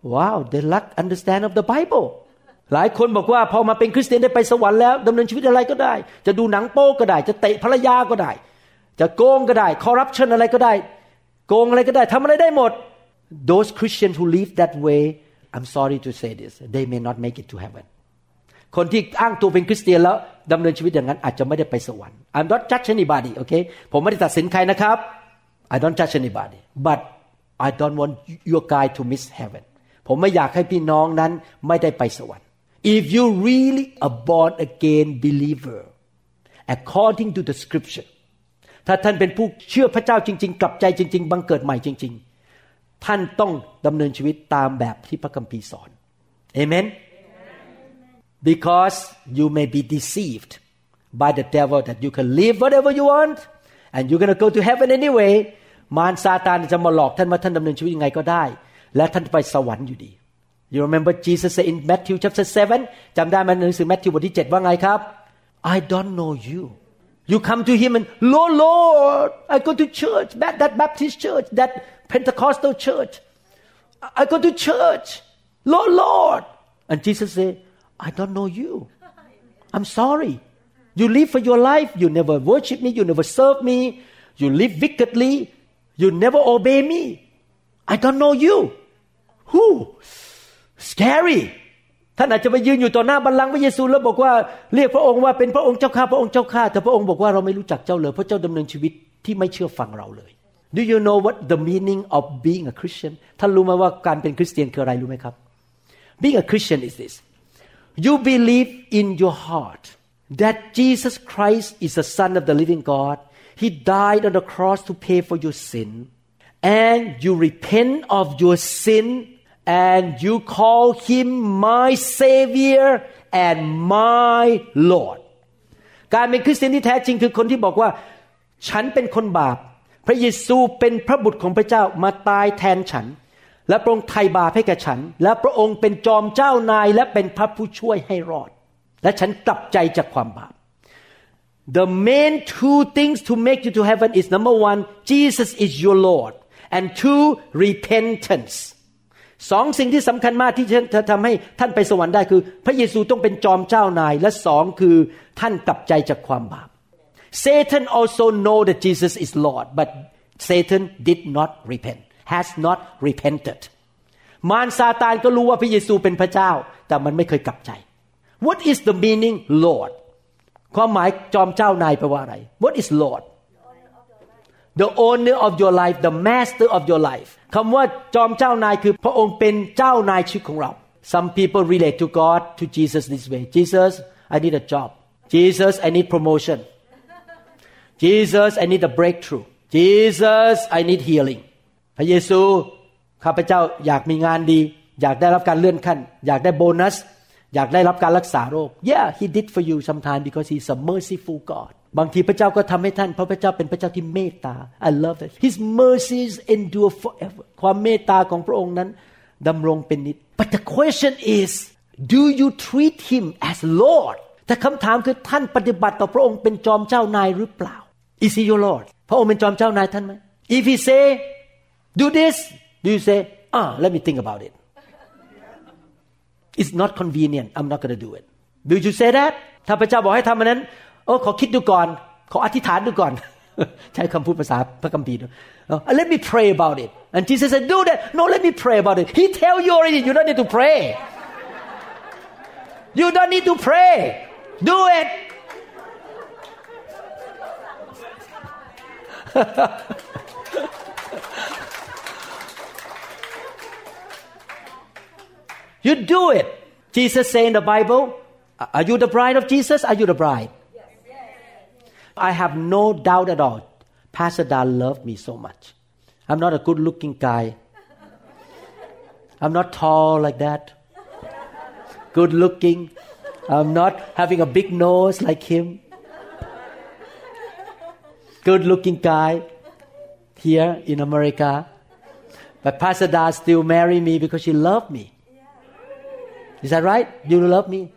Wow, they lack understand of the Bible. หลายคนบอกว่าพอมาเป็นคริสเตียนได้ไปสวรรค์แล้วดำเนินชีวิตอะไรก็ได้ จะดูหนังโป๊ก็ได้ จะเตะภรรยาก็ได้ จะโกงก็ได้คอร์รัปชันอะไรก็ได้ โกงอะไรก็ได้ทำอะไรได้หมด Those Christians who live that way I'm sorry to say this they may not make it to heaven คนที่อ้างตัวเป็นคริสเตียนแล้วดำเนินชีวิตอย่างนั้นอาจจะไม่ได้ไปสวรรค์ I'm not judge anybody โอเคผมไม่ได้ตัดสินใครนะครับ I don't judge anybody but I don't want your guy to miss heaven ผมไม่อยากให้พี่น้องนั้นไม่ได้ไปสวรรค์ If you really a born again believer according to the scripture ถ้าท่านเป็นผู้เชื่อพระเจ้าจริง ๆ กลับใจจริง ๆ บังเกิดใหม่จริง ๆ ท่านต้องดำเนินชีวิตตามแบบที่พระคัมภีร์สอนเอเมน because you may be deceived by the devil that you can live whatever you want and you're going to go to heaven anyway มารซาตานจะมาหลอกท่านว่าท่านดำเนินชีวิตยังไงก็ได้ และท่านไปสวรรค์อยู่ดี You remember Jesus said in Matthew chapter 7จำได้ไหมหนังสือแมทธิวบทที่7ว่าไงครับ I don't know you you come to him and Lord Lord I go to church that, that Baptist church that Pentecostal church I go to church Lord Lord and Jesus said I don't know you I'm sorry you live for your life you never worship me you never serve me you live wickedly you never obey me I don't know you Who scary ท่านอาจจะไปยืนอยู่ต่อหน้าบัลลังก์พระเยซูแล้วบอกว่าเรียกพระองค์ว่าเป็นพระองค์เจ้าข้าพระองค์เจ้าข้าแต่พระองค์บอกว่าเราไม่รู้จักเจ้าเลยเพราะเจ้าดำเนินชีวิตที่ไม่เชื่อฟังเราเลย Do you know what the meaning of being a Christian ท่านรู้ไหมว่าการเป็นคริสเตียนคืออะไรรู้ไหมครับ Being a Christian is this you believe in your heart that Jesus Christ is the Son of the living God He died on the cross to pay for your sin and you repent of your sin and you call him my savior and my lord การเป็นคริสเตียนที่แท้จริงคือคนที่บอกว่า ฉันเป็นคนบาป พระเยซูเป็นพระบุตรของพระเจ้ามาตายแทนฉัน และพระองค์ไถ่บาปให้แก่ฉัน และพระองค์เป็นจอมเจ้านายและเป็นพระผู้ช่วยให้รอด และฉันกลับใจจากความบาป The main two things to make you to heaven is number one Jesus is your Lord and two repentance สองสิ่งที่สำคัญมากที่จะทำให้ท่านไปสวรรค์ได้คือ พระเยซูต้องเป็นจอมเจ้านาย และสองคือท่านกลับใจจากความบาป Satan also know that Jesus is Lord but Satan did not repent has not repented มารซาตานก็รู้ว่าพระเยซูเป็นพระเจ้า แต่มันไม่เคยกลับใจ What is the meaning Lord ความหมายจอมเจ้านายแปลว่าอะไร What is Lord the owner of your life the master of your life คำว่าจอมเจ้านายคือพระองค์เป็นเจ้านายชีวิตของเรา some people relate to God to Jesus this way Jesus I need a job Jesus I need promotion Jesus I need a breakthrough Jesus I need healing พระเยซูข้าพเจ้าอยากมีงานดี อยากได้รับการเลื่อนขั้น อยากได้โบนัส อยากได้รับการรักษาโรค Yeah he did for you sometime because he's a merciful God บางทีพระเจ้าก็ทำให้ท่าน เพราะพระเจ้าเป็นพระเจ้าที่เมตตา I love that His mercies endure forever ความเมตตาของพระองค์นั้นดำรงเป็นนิจ But the question is do you treat him as Lord แต่คำถามคือท่านปฏิบัติต่อพระองค์เป็นจอมเจ้านายหรือเปล่า Is he your Lord พระองค์เป็นจอมเจ้านายท่านไหม If he say do this do you say ah let me think about it It's not convenient I'm not going to do it Do you say that ถ้าพระเจ้าบอกให้ทำอันนั้น โอ้ขอคิดดูก่อน ขออธิษฐานดูก่อน ใช้คำพูดภาษาพระคัมภีร์ Let me pray about it and Jesus said do that no let me pray about it He tell you already you don't need to pray you don't need to pray do it you do it Jesus say in the Bible are you the bride of Jesus are you the bride I have no doubt at all. Pastor Da loved me so much. I'm not a good looking guy. I'm not tall like that. Good looking. I'm not having a big nose like him. Good looking guy here in America. But Pastor Da still marry me because she loved me. Is that right? You love me?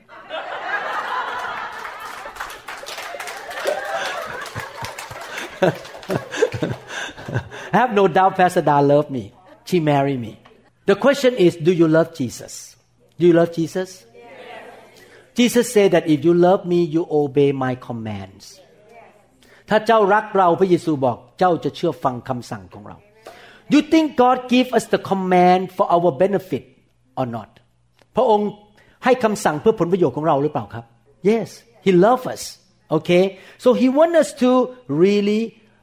I have no doubt Pastor Da loved me. She married me. The question is, do you love Jesus? Do you love Jesus? Yes. Jesus said that if you love me, you obey my commands. ถ้าเจ้ารักเราพระเยซูบอกเจ้าจะเชื่อฟังคำสั่งของเรา You think God give us the command for our benefit or not พระองค์ ให้คำสั่งเพื่อผลประโยชน์ของเราหรือเปล่าครับ yes he loves us okay so he wants us to really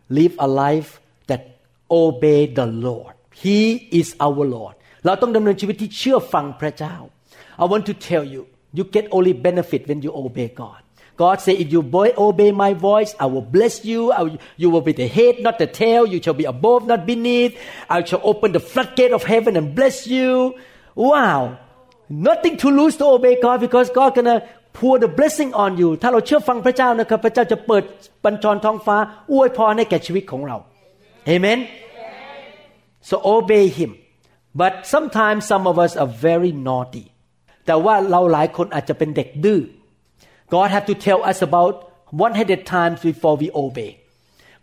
live a life that obey the Lord he is our Lord เราต้องดำเนินชีวิตที่เชื่อฟังพระเจ้า I want to tell you you get only benefit when you obey God God say if you obey my voice I will bless you will, you will be the head not the tail you shall be above not beneath I shall open the floodgate of heaven and bless you wow nothing to lose to obey God because God gonna pour the blessing on you ถ้าเราเชื่อฟังพระเจ้านะครับ พระเจ้าจะเปิดบัญชรท้องฟ้า อวยพรให้แก่ชีวิตของเรา Amen so obey him but sometimes some of us are very naughty แต่ว่าเราหลายคนอาจจะเป็นเด็กดื้อ God have to tell us about 100 times before we obey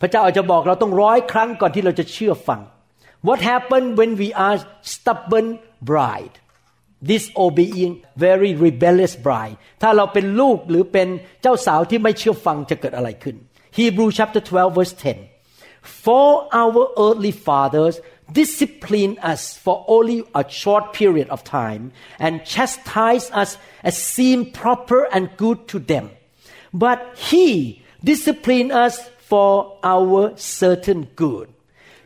พระเจ้าอาจจะบอกเราต้องร้อยครั้งก่อนที่เราจะเชื่อฟัง What happened when we are stubborn bride disobeying very rebellious bride ถ้าเราเป็นลูกหรือเป็นเจ้าสาวที่ไม่เชื่อฟังจะเกิดอะไรขึ้น Hebrew chapter 12 verse 10 For our earthly fathers discipline us for only a short period of time and chastise us as seemed proper and good to them. But He disciplined us for our certain good,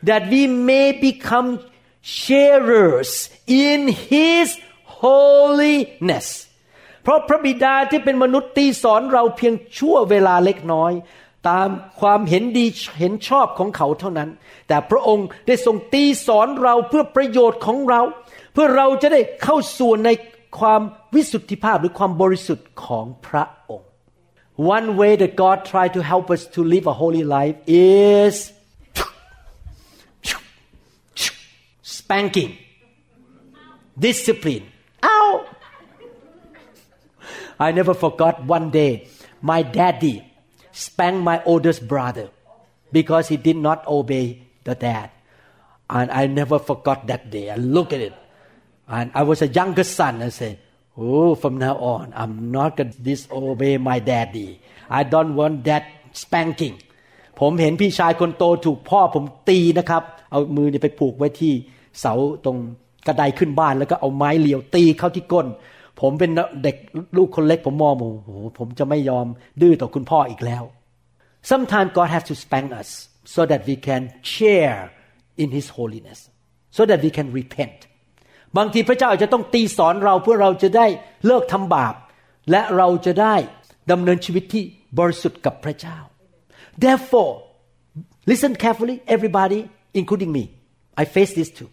that we may become sharers in His holiness. เพราะพระบิดาที่เป็นมนุษย์ตีสอนเราเพียงชั่วเวลาเล็กน้อย ตามความเห็นดีเห็นชอบของเขาเท่านั้น แต่พระองค์ได้ทรงตีสอนเราเพื่อประโยชน์ของเรา เพื่อเราจะได้เข้าสู่ในความวิสุทธิภาพหรือความบริสุทธิ์ของพระองค์ One way that God tried to help us to live a holy life is spanking discipline ow I never forgot one day my daddy spanked my oldest brother because he did not obey the dad and I never forgot that day I look at it and I was a younger son I said oh from now on I'm not going to disobey my daddy I don't want that spanking ผมเห็นพี่ชายคนโตถูกพ่อผมตีนะครับ เอามือนี่ไปผูกไว้ที่เสาตรง กระไดขึ้นบ้านแล้วก็เอาไม้เหลียวตีเข้าที่ก้น ผมเป็นเด็กลูกคนเล็กผมมองโอ้โหผมจะไม่ยอมดื้อต่อคุณพ่ออีกแล้ว Sometimes God has to spank us so that we can share in His holiness so that we can repent บางทีพระเจ้าอาจจะต้องตีสอนเราเพื่อเราจะได้เลิกทำบาป และเราจะได้ดำเนินชีวิตที่บริสุทธิ์กับพระเจ้า Therefore listen carefully everybody including me I face this too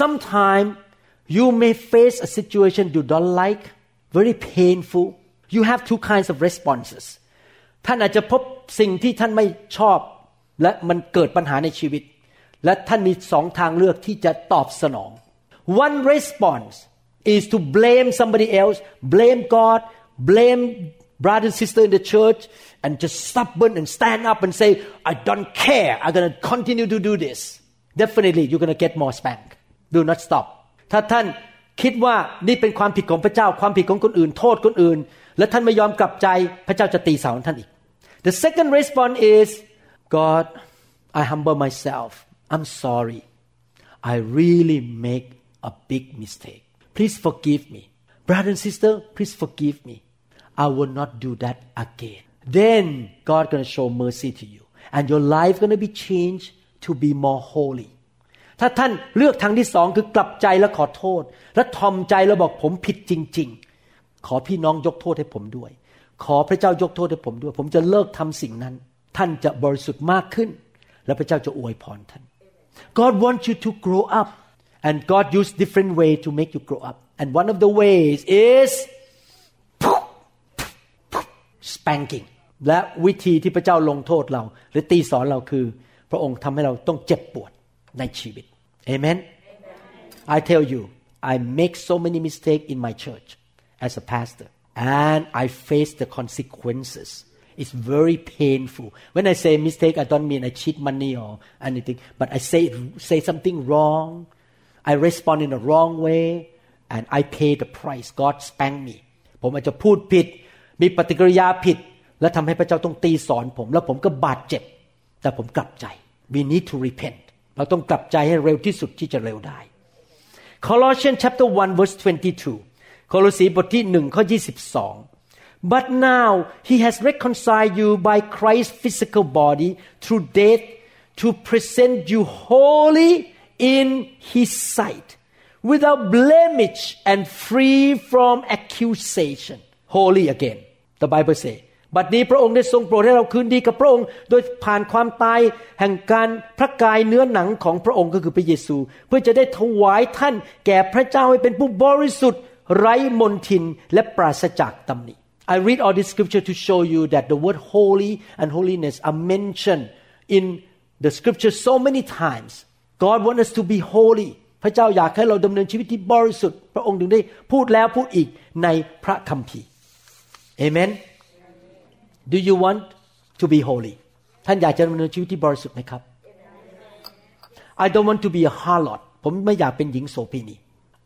Sometimes you may face a situation you don't like very painful you have two kinds of responses ท่านอาจจะพบสิ่งที่ท่านไม่ชอบ และมันเกิดปัญหาในชีวิต และท่านมีสองทางเลือกที่จะตอบสนอง One response is to blame somebody else blame God blame brother and sister in the church and just stubborn and stand up and say I don't care I'm gonna continue to do this definitely you're gonna get more spank do not stop ถ้าท่านคิดว่านี่เป็นความผิดของพระเจ้าความผิดของคนอื่น โทษคนอื่น และท่านไม่ยอมกลับใจพระเจ้าจะตีสาวท่านอีก The second response is God I humble myself I'm sorry I really make a big mistake please forgive me brother and sister please forgive me I will not do that again then God gonna show mercy to you and your life gonna be changed to be more holy ถ้าท่านเลือกทางที่สองคือกลับใจและขอโทษ และทอมใจแล้วบอกผมผิดจริง ๆ ขอพี่น้องยกโทษให้ผมด้วย ขอพระเจ้ายกโทษให้ผมด้วย ผมจะเลิกทำสิ่งนั้น ท่านจะบริสุทธิ์มากขึ้น และพระเจ้าจะอวยพรท่าน God wants you to grow up and God use different way to make you grow up and one of the ways is spanking และวิธีที่พระเจ้าลงโทษเรา หรือตีสอนเราคือ พระองค์ทำให้เราต้องเจ็บปวด ในชีวิต Amen I tell you I make so many mistakes in my church as a pastor and I face the consequences it's very painful when I say mistake I don't mean I cheat money or anything but I say say something wrong I respond in the wrong way and I pay the price God spank me ผมอาจจะพูดผิด มีปฏิกิริยาผิด และทำให้พระเจ้าต้องตีสอนผม แล้วผมก็บาดเจ็บ แต่ผมกลับใจ we need to repent เราต้องกลับใจให้เร็วที่สุดที่จะเร็วได้ Colossians chapter 1 verse 22 โคโลสีบทที่หนึ่งข้อ22 but now he has reconciled you by Christ's physical body through death to present you holy in his sight without blemish and free from accusation holy again the Bible say บัดนี้พระองค์ได้ทรงโปรดให้เราคืนดีกับพระองค์ โดยผ่านความตายแห่งการพระกายเนื้อหนังของพระองค์ก็คือพระเยซู เพื่อจะได้ถวายท่านแก่พระเจ้าให้เป็นผู้บริสุทธิ์ไร้มนทินและปราศจากตำหนิ I read all this scripture to show you that the word holy and holiness are mentioned in the scripture so many times God wants us to be holy พระเจ้าอยากให้เราดำเนินชีวิตที่บริสุทธิ์ พระองค์ถึงได้พูดแล้วพูดอีกในพระคัมภีร์ Amen Do you want to be holy ท่านอยากจะดำเนินชีวิตที่บริสุทธิ์ไหมครับ I don't want to be a harlot ผมไม่อยากเป็นหญิงโสเภณี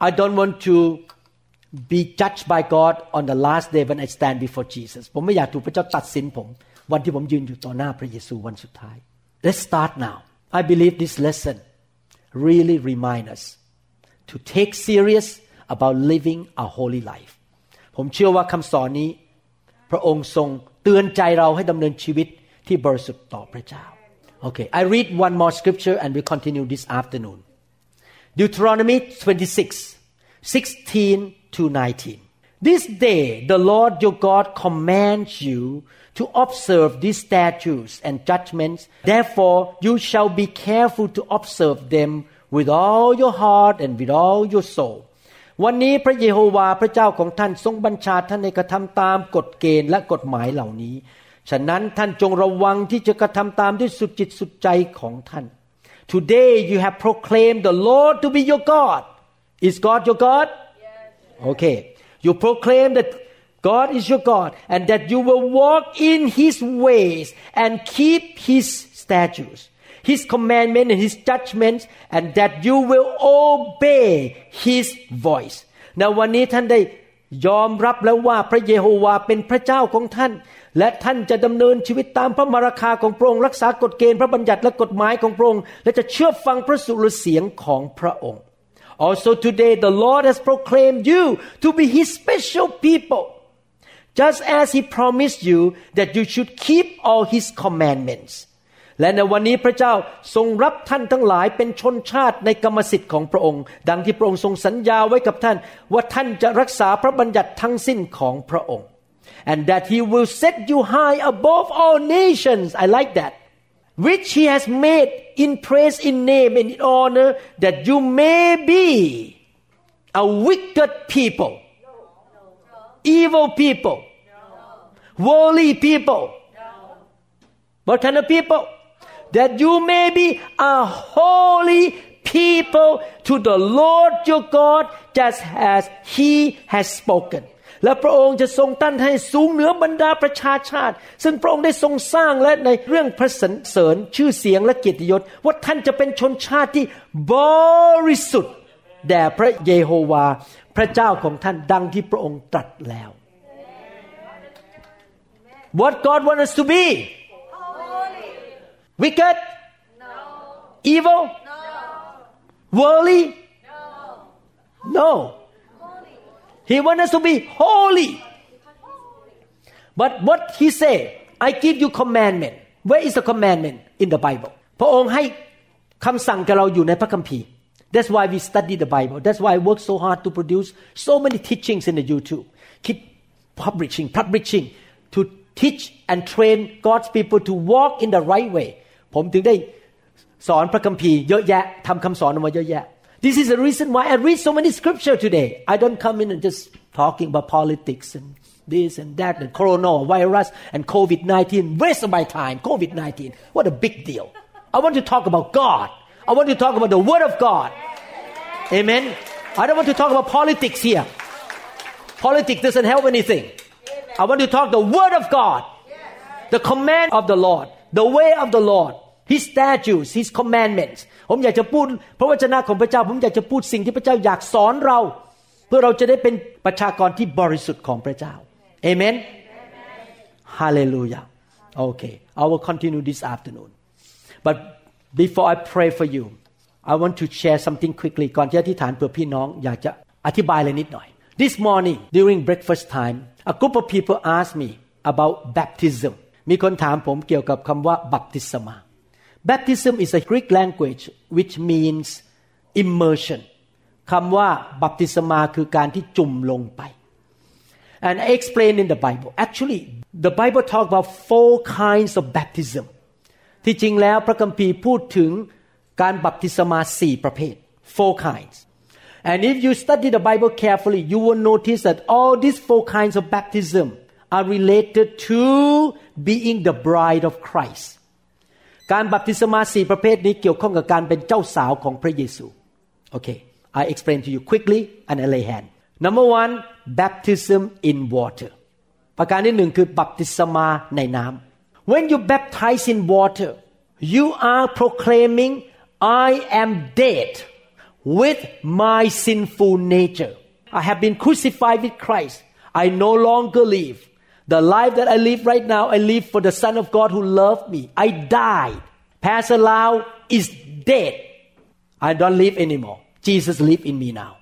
I don't want to be judged by God on the last day when I stand before Jesus ผมไม่อยากถูกพระเจ้าตัดสินผม วันที่ผมยืนอยู่ต่อหน้าพระเยซูวันสุดท้าย Let's start now I believe this lesson really remind us to take serious about living a holy life ผมเชื่อว่าคำสอนนี้ พระองค์ทรง เตือนใจเราให้ดำเนินชีวิตที่บริสุทธิ์ต่อพระเจ้า Okay I read one more scripture and we continue this afternoon Deuteronomy 26 16 to 19 This day the Lord your God commands you to observe these statutes and judgments therefore you shall be careful to observe them with all your heart and with all your soul วันนี้พระเยโฮวาพระเจ้าของท่านทรงบัญชาท่านให้กระทำตามกฎเกณฑ์และกฎหมายเหล่านี้ ฉะนั้นท่านจงระวังที่จะกระทำตามด้วยสุดจิตสุดใจของท่าน Today you have proclaimed the Lord to be your God Is God your God Okay you proclaim that God is your God and that you will walk in His ways and keep His statutes His commandment and His judgments and that you will obey His voice ในวันนี้ท่านได้ยอมรับแล้วว่าพระเยโฮวาเป็นพระเจ้าของท่าน และท่านจะดำเนินชีวิตตามพระมราคาของพระองค์รักษากฎเกณฑ์พระบัญญัติและกฎหมายของพระองค์และจะเชื่อฟังพระสุรเสียงของพระองค์ Also today the Lord has proclaimed you to be His special people just as He promised you that you should keep all His commandments และในวันนี้พระเจ้าทรงรับท่านทั้งหลายเป็นชนชาติในกรรมสิทธิ์ของพระองค์ ดังที่พระองค์ทรงสัญญาไว้กับท่าน ว่าท่านจะรักษาพระบัญญัติทั้งสิ้นของพระองค์ and that he will set you high above all nations I like that which he has made in praise in name and in honor that you may be a wicked people evil people worldly people what kind of people that you may be a holy people to the Lord your God just as he has spoken และพระองค์จะทรงตั้นให้สูงเหนือบรรดาประชาชาติ ซึ่งพระองค์ได้ทรงสร้างและในเรื่องพระสรรเสริญชื่อเสียงและเกียรติยศว่าท่านจะเป็นชนชาติที่บริสุทธิ์แด่พระเยโฮวา พระเจ้าของท่านดังที่พระองค์ตรัสแล้ว What God wants us to be Wicked? No. Evil? No. Worldly? No. No. He wants us to be holy. But what he say? I give you commandment. Where is the commandment in the Bible? พระองค์ให้คำสั่งกับเราอยู่ในพระคัมภีร์ That's why we study the Bible. That's why I work so hard to produce so many teachings in the YouTube. Keep publishing, publishing to teach and train God's people to walk in the right way. ผมถึงได้สอนพระคัมภีร์เยอะแยะทำคำสอนออกมาเยอะแยะ This is the reason why I read so many scripture today. I don't come in and just talking about politics and this and that and coronavirus and COVID-19. Waste of my time. COVID-19. What a big deal. I want to talk about God. I want to talk about the Word of God. Amen. I don't want to talk about politics here. Politics doesn't help anything. I want to talk the Word of God. The command of the Lord. The way of the Lord. His statutes, His commandments ผมอยากจะพูดพระวจนะของพระเจ้า ผมอยากจะพูดสิ่งที่พระเจ้าอยากสอนเรา เพื่อเราจะได้เป็นประชากรที่บริสุทธิ์ของพระเจ้าเอเมนฮาเลลูยาโอเค I will continue this afternoon but before I pray for you I want to share something quickly ก่อนที่อธิษฐานเพื่อพี่น้องอยากจะอธิบายอะไรนิดหน่อย This morning during breakfast time a group of people asked me about baptism มีคนถามผมเกี่ยวกับคำว่าบัพติศมา Baptism is a Greek language which means immersion คำว่าบัพติศมาคือการที่จุ่มลงไป and I explain in the Bible actually the Bible talk about four kinds of baptism ที่จริงแล้วพระคัมภีร์พูดถึงการบัพติศมาสี่ประเภท four kinds and if you study the Bible carefully you will notice that all these four kinds of baptism are related to being the bride of Christ การบัพติศมาสี่ประเภทนี้เกี่ยวข้องกับการเป็นเจ้าสาวของพระเยซู okay I explain to you quickly and I lay hand number one baptism in water ประการที่หนึ่งคือบัพติศมาในน้ำ when you baptize in water you are proclaiming I am dead with my sinful nature I have been crucified with Christ I no longer live the life that I live right now I live for the Son of God who loved me I died Pastor Lau is dead I don't live anymore Jesus live in me now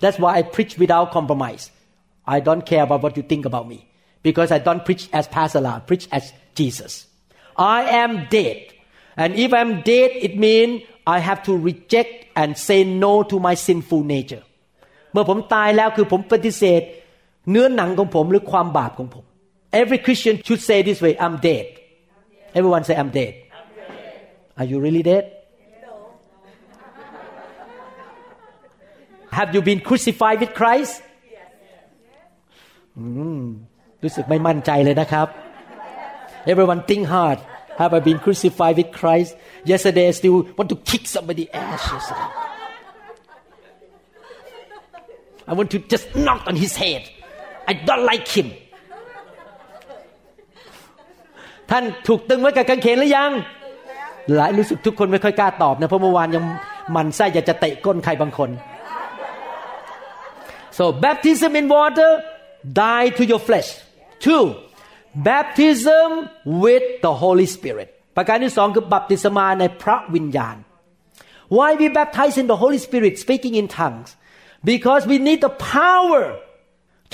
that's why I preach without compromise I don't care about what you think about me because I don't preach as Pastor Lau, I preach as Jesus. I am dead. And if I'm dead, it means I have to reject and say no to my sinful nature. เมื่อผมตายแล้วคือผมปฏิเสธเนื้อหนังของผมหรือความบาปของผม Every Christian should say this way I'm dead Everyone say I'm dead Are you really dead Have you been crucified with Christ รู้สึกไม่มั่นใจเลยนะครับ Everyone think hard Have I been crucified with Christ Yesterday I still want to kick somebody ass yesterday I want to just knock on his head I don't like him ท่านถูกตึงไว้กับกางเขนหรือยัง หลายรู้สึกทุกคนไม่ค่อยกล้าตอบนะเพราะเมื่อวานยังมันไส้อยากจะเตะก้นใครบางคน so baptism in water die to your flesh two baptism with the Holy Spirit ประการที่สองคือบัพติศมาในพระวิญญาณ why we baptize in the Holy Spirit speaking in tongues because we need the power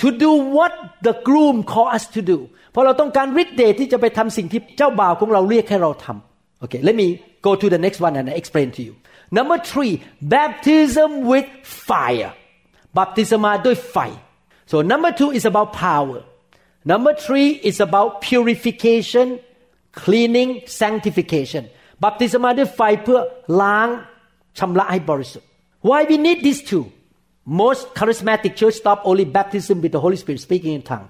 to do what the groom call us to do เพราะเราต้องการฤทธิ์เดชที่จะไปทำสิ่งที่เจ้าบ่าวของเราเรียกให้เราทำ okay let me go to the next one and I explain to you number three baptism with fire บัพติศมาด้วยไฟ so number two is about power number three is about purification cleaning sanctification บัพติศมาด้วยไฟเพื่อล้างชำระให้บริสุทธิ์ why we need these two most charismatic church stop only baptism with the Holy Spirit speaking in tongue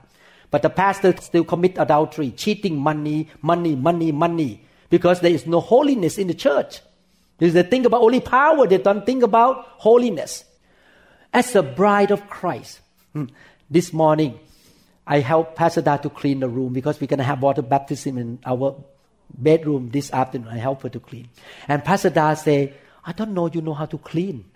but the pastor still commit adultery cheating money money money money because there is no holiness in the church because they think about only power they don't think about holiness as a bride of Christ hmm, this morning I help Pastor Da to clean the room because we're going to have water baptism in our bedroom this afternoon. I help her to clean. And Pastor Da say, I don't know you know how to clean.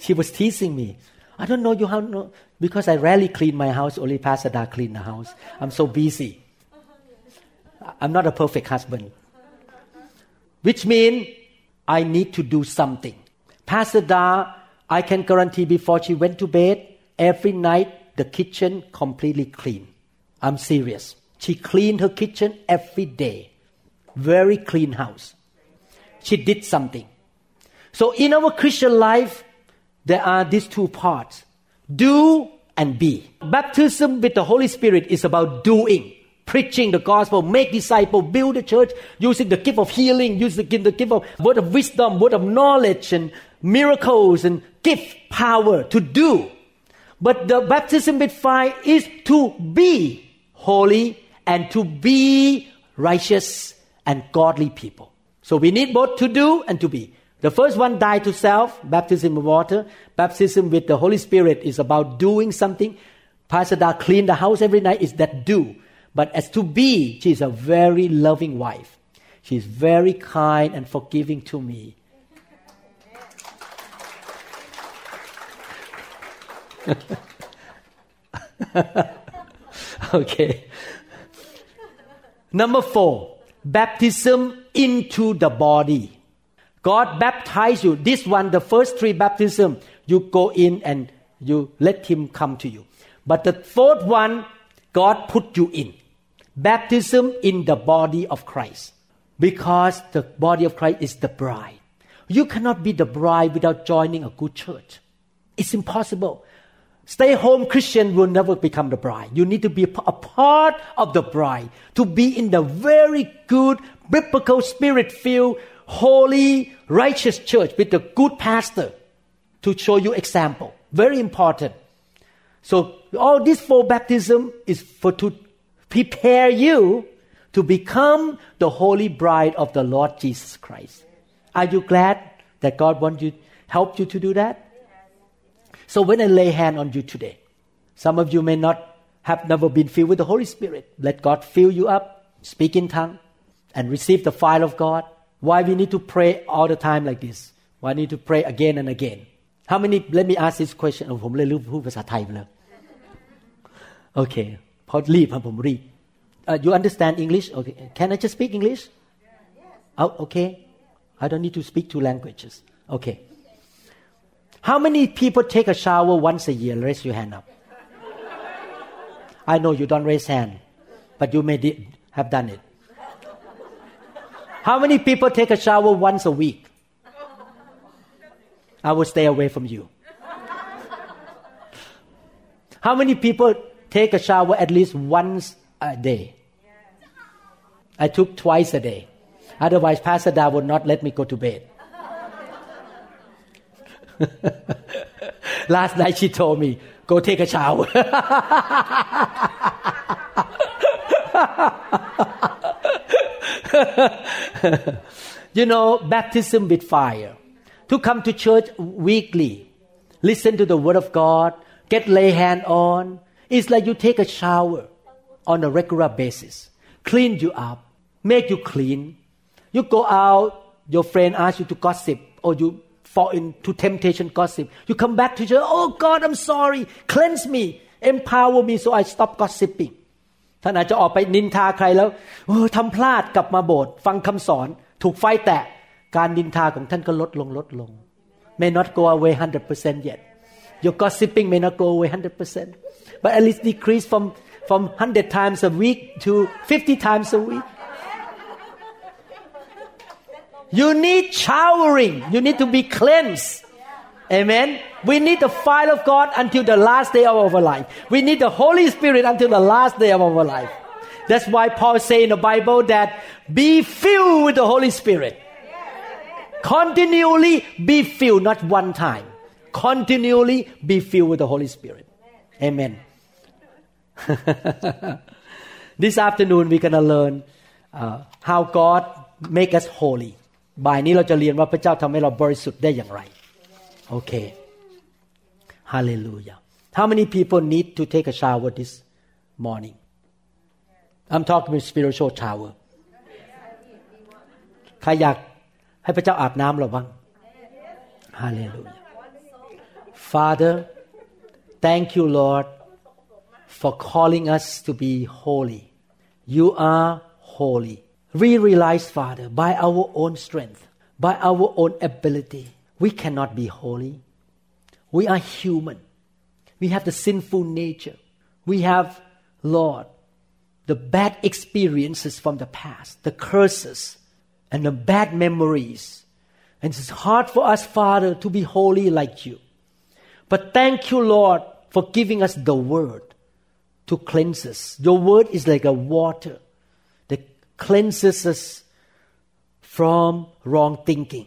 She was teasing me. I don't know you how know because I rarely clean my house. Only Pastor Da clean the house. I'm so busy. I'm not a perfect husband. Which means I need to do something. Pastor Da, I can guarantee before she went to bed, every night the kitchen completely clean. I'm serious. She cleaned her kitchen every day. Very clean house. She did something. So in our Christian life, there are these two parts. Do and be. Baptism with the Holy Spirit is about doing preaching the gospel, make disciples, build the church, using the gift of healing, using the gift of word of wisdom, word of knowledge, and miracles, and gift power to do. But the baptism with fire is to be holy and to be righteous and godly people. So we need both to do and to be. The first one, die to self, baptism with water. Baptism with the Holy Spirit is about doing something. Pastor Da clean the house every night is that do. But as to be, she is a very loving wife. She is very kind and forgiving to me. okay. Number four, baptism into the body. God baptize you. This one, the first three baptism, you go in and you let Him come to you. But the fourth one, God put you in. Baptism in the body of Christ. Because the body of Christ is the bride. You cannot be the bride without joining a good church. It's impossible. Stay home Christian will never become the bride. You need to be a part of the bride, to be in the very good, biblical, spirit filled, holy, righteous church with a good pastor to show you example. Very important. So all this four baptism is for to prepare you to become the holy bride of the Lord Jesus Christ. Are you glad that God wants you help you to do that? So when I lay hand on you today, some of you may not have never been filled with the Holy Spirit. Let God fill you up, speak in tongue, and receive the fire of God. Why we need to pray all the time like this? Why need to pray again and again? How many? Let me ask this question. ผมเลยรู้พูดภาษาไทยไปแล้ว Okay พอรีบครับผมรีบ uh, You understand English? Okay Can I just speak English? Oh, okay I don't need to speak two languages. Okay How many people take a shower once a year? Raise your hand up. I know you don't raise hand, but you may have done it. how many people take a shower once a week? I will stay away from you. How many people take a shower at least once a day? I took twice a day. Otherwise, Pastor Da would not let me go to bed. Last night she told me, go take a shower. you know, baptism with fire. To come to church weekly, listen to the word of God, get lay hand on. It's like you take a shower on a regular basis. Clean you up, make you clean. You go out, your friend asks you to gossip, or you fall into temptation gossip. You come back to church, oh God, I'm sorry. Cleanse me, empower me so I stop gossiping. ท่านอาจจะออกไปนินทาใครแล้วเออทำพลาดกลับมาโบสถ์ฟังคำสอน ถูกไฟแตะการนินทาของท่านก็ลดลงลดลง may not go away 100% yet your gossiping may not go away 100% but at least decrease from from 100 times a week to 50 times a week you need showering you need to be cleansed Amen. We need the fire of God until the last day of our life. We need the Holy Spirit until the last day of our life. That's why Paul say in the Bible that be filled with the Holy Spirit. Continually be filled, not one time. Continually be filled with the Holy Spirit. Amen. this afternoon we're gonna learn uh, how God make us holy. บ่ายนี้เราจะเรียนว่าพระเจ้าทำให้เราบริสุทธิ์ได้อย่างไร Okay. Hallelujah. How many people need to take a shower this morning? I'm talking about spiritual shower. ใครอยากให้พระเจ้าอาบน้ำเราบ้าง Hallelujah. Father, thank you, Lord, for calling us to be holy. You are holy. We realize, Father, by our own strength, by our own ability, we cannot be holy. We are human. We have the sinful nature. We have, Lord, the bad experiences from the past, the curses, and the bad memories. And it's hard for us, Father, to be holy like you. But thank you, Lord, for giving us the word to cleanse us. Your word is like a water that cleanses us from wrong thinking.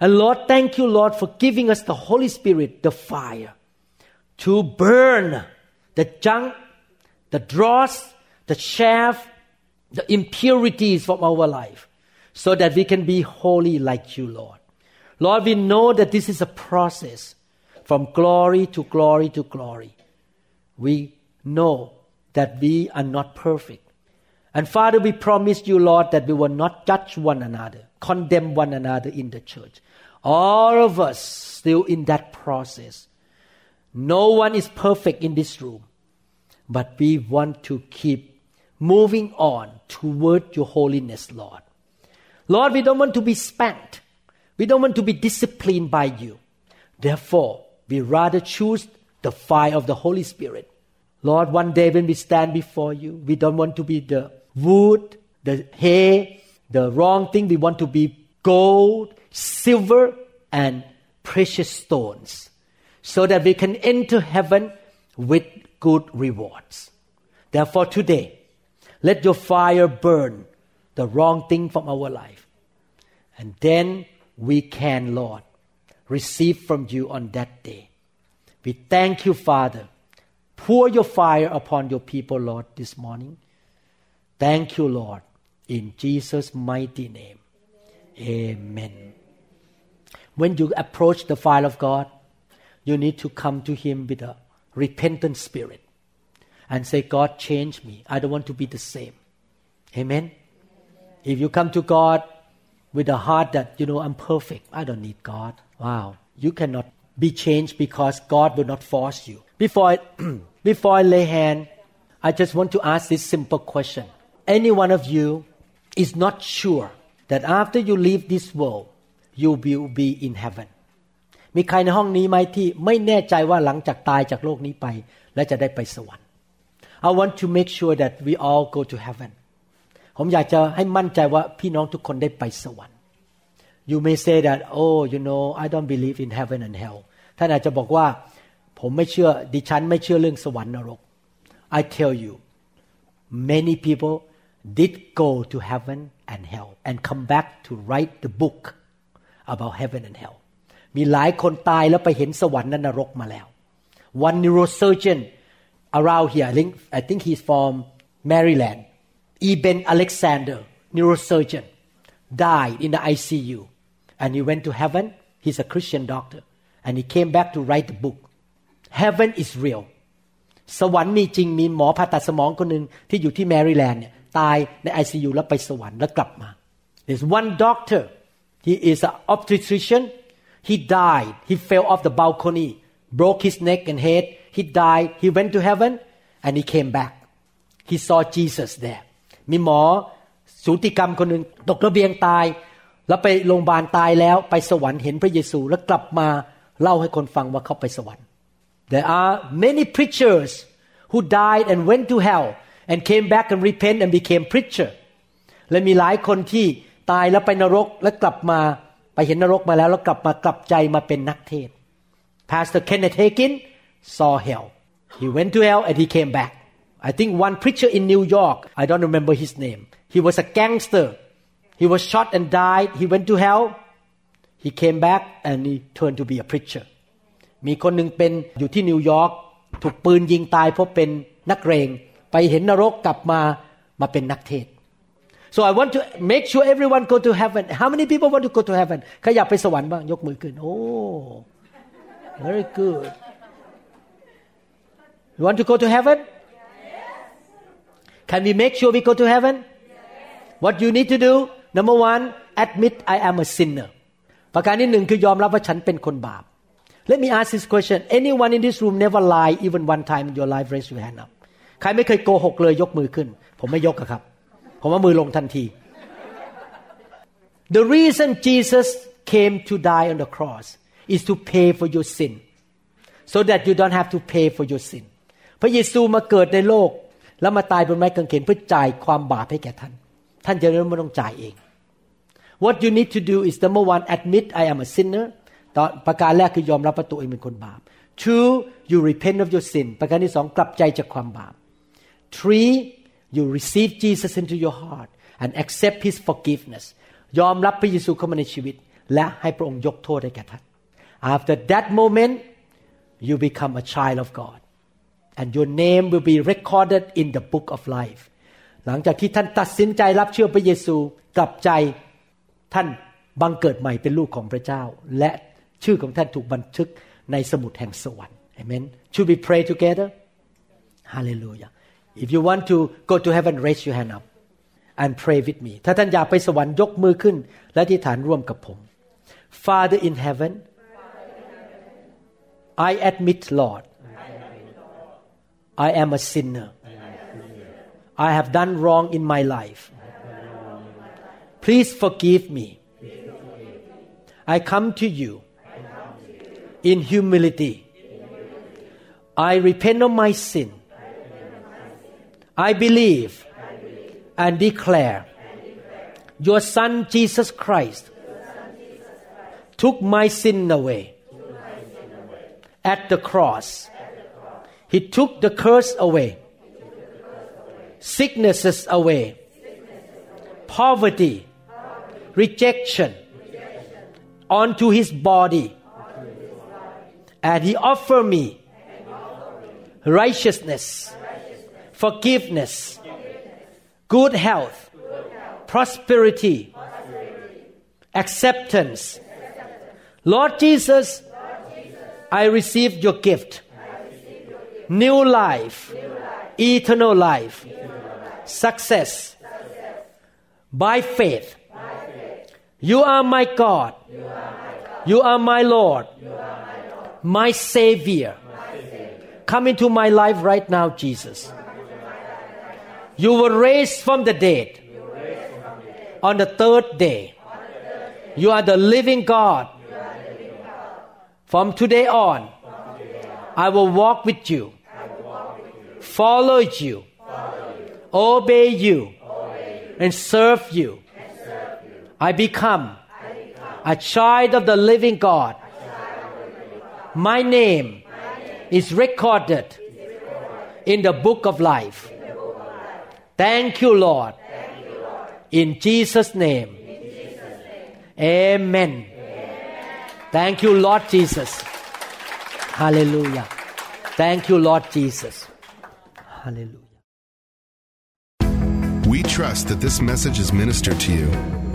And Lord, thank you, Lord, for giving us the Holy Spirit, the fire, to burn the junk, the dross, the chaff, the impurities from our life, so that we can be holy like you, Lord. Lord, we know that this is a process from glory to glory to glory. We know that we are not perfect. And Father, we promise you, Lord, that we will not judge one another, condemn one another in the church. All of us still in that process. No one is perfect in this room, but we want to keep moving on toward your holiness, Lord. Lord, we don't want to be spanked. We don't want to be disciplined by you. Therefore, we rather choose the fire of the Holy Spirit. Lord, one day when we stand before you, we don't want to be the wood, the hay, the wrong thing. We want to be gold, silver, and precious stones so that we can enter heaven with good rewards. Therefore, today, let your fire burn the wrong thing from our life. And then we can, Lord, receive from you on that day. We thank you, Father. Pour your fire upon your people, Lord, this morning. Thank you, Lord, in Jesus' mighty name. Amen. When you approach the fire of God, you need to come to Him with a repentant spirit and say, God, change me. I don't want to be the same. Amen. If you come to God with a heart that, you know, I'm perfect, I don't need God. Wow. You cannot be changed because God will not force you. Before I, before I lay hand, I just want to ask this simple question Any one of you is not sure that after you leave this world, you will be in heaven. มีใครในห้องนี้ไหมที่ไม่แน่ใจว่าหลังจากตายจากโลกนี้ไป และจะได้ไปสวรรค์ I want to make sure that we all go to heaven ผมอยากจะให้มั่นใจว่าพี่น้องทุกคนได้ไปสวรรค์ You may say that oh you know I don't believe in heaven and hell ท่านอาจจะบอกว่า ผมไม่เชื่อดิฉันไม่เชื่อเรื่องสวรรค์นรก I tell you many people did go to heaven and hell and come back to write the book about heaven and hell มีหลายคนตายแล้วไปเห็นสวรรค์และนรกมาแล้ว One neurosurgeon around here I think I think he's from Maryland Eben Alexander neurosurgeon died in the ICU and he went to heaven he's a Christian doctor and he came back to write the book heaven is real สวรรค์มีจริงมีหมอผ่าตัดสมองคนหนึ่งที่อยู่ที่แมริแลนด์เนี่ย ตายใน ICU แล้วไปสวรรค์แล้วกลับมา There's one doctor he is an obstetrician he died he fell off the balcony broke his neck and head he died he went to heaven and he came back he saw Jesus there มีหมอสูติกรรมคนหนึ่งตกระเบียงตาย แล้วไปโรงพยาบาลตายแล้วไปสวรรค์เห็นพระเยซูแล้วกลับมาเล่าให้คนฟังว่าเขาไปสวรรค์ There are many preachers who died and went to hell and came back and repent and became preacher และมีหลายคนที่ตายแล้วไปนรกแล้วกลับมาไปเห็นนรกมาแล้วแล้วกลับมากลับใจมาเป็นนักเทศ Pastor Kenneth Hagin saw hell he went to hell and he came back I think one preacher in New York I don't remember his name he was a gangster he was shot and died he went to hell he came back and he turned to be a preacher มีคนหนึ่งเป็นอยู่ที่นิวยอร์กถูกปืนยิงตายเพราะเป็นนักเรง ไปเห็นนรกกลับมามาเป็นนักเทศ so I want to make sure everyone go to heaven how many people want to go to heaven ใครอยากไปสวรรค์บ้างยกมือขึ้นโอ้ very good you want to go to heaven can we make sure we go to heaven what you need to do number one admit I am a sinner ประการที่หนึ่งคือยอมรับว่าฉันเป็นคนบาป Let me ask this question anyone in this room never lie even one time in your life raise your hand up ใครไม่เคยโกหกเลยยกมือขึ้น ผมไม่ยกอะครับ ผมว่ามือลงทันที The reason Jesus came to die on the cross is to pay for your sin so that you don't have to pay for your sin พระเยซูมาเกิดในโลก แล้วมาตายบนไม้กางเขนเพื่อจ่ายความบาปให้แก่ท่าน ท่านจะไม่ต้องจ่ายเอง What you need to do is number one admit I am a sinner ตอนประการแรกคือยอมรับว่าตัวเองเป็นคนบาป two you repent of your sin ประการที่สองกลับใจจากความบาป three you receive Jesus into your heart and accept His forgiveness ยอมรับพระเยซูเข้ามาในชีวิต และให้พระองค์ยกโทษให้แก่ท่าน after that moment you become a child of God and your name will be recorded in the book of life หลังจากที่ท่านตัดสินใจรับเชื่อพระเยซูกลับใจท่านบังเกิดใหม่เป็นลูกของพระเจ้า และชื่อของท่านถูกบันทึกในสมุดแห่งสวรรค์ Amen Should we pray together Hallelujah If you want to go to heaven raise your hand up and pray with me ถ้าท่านอยากไปสวรรค์ยกมือขึ้น และที่ฐานร่วมกับผม Father in heaven I admit Lord I am a sinner I have done wrong in my life Please forgive me I come to you in humility. I repent of my sin. I believe and declare your Son Jesus Christ took my sin away at the cross. He took the curse away, sicknesses away, poverty, rejection onto his body. And he offered me righteousness, forgiveness, good health, prosperity, acceptance. Lord Jesus, I received your gift. New life, eternal life, success, by faith. You are my God. You are my Lord, my Savior. Come into my life right now, Jesus. You were raised from the dead on the third day. You are the living God. From today on, I will walk with you, follow you, obey you, and serve you. I become a child of the living God. My name is recorded in the book of life. Thank you, Lord. In Jesus' name. Amen. Thank you, Lord Jesus. Hallelujah. Thank you, Lord Jesus. Hallelujah. We trust that this message is ministered to you.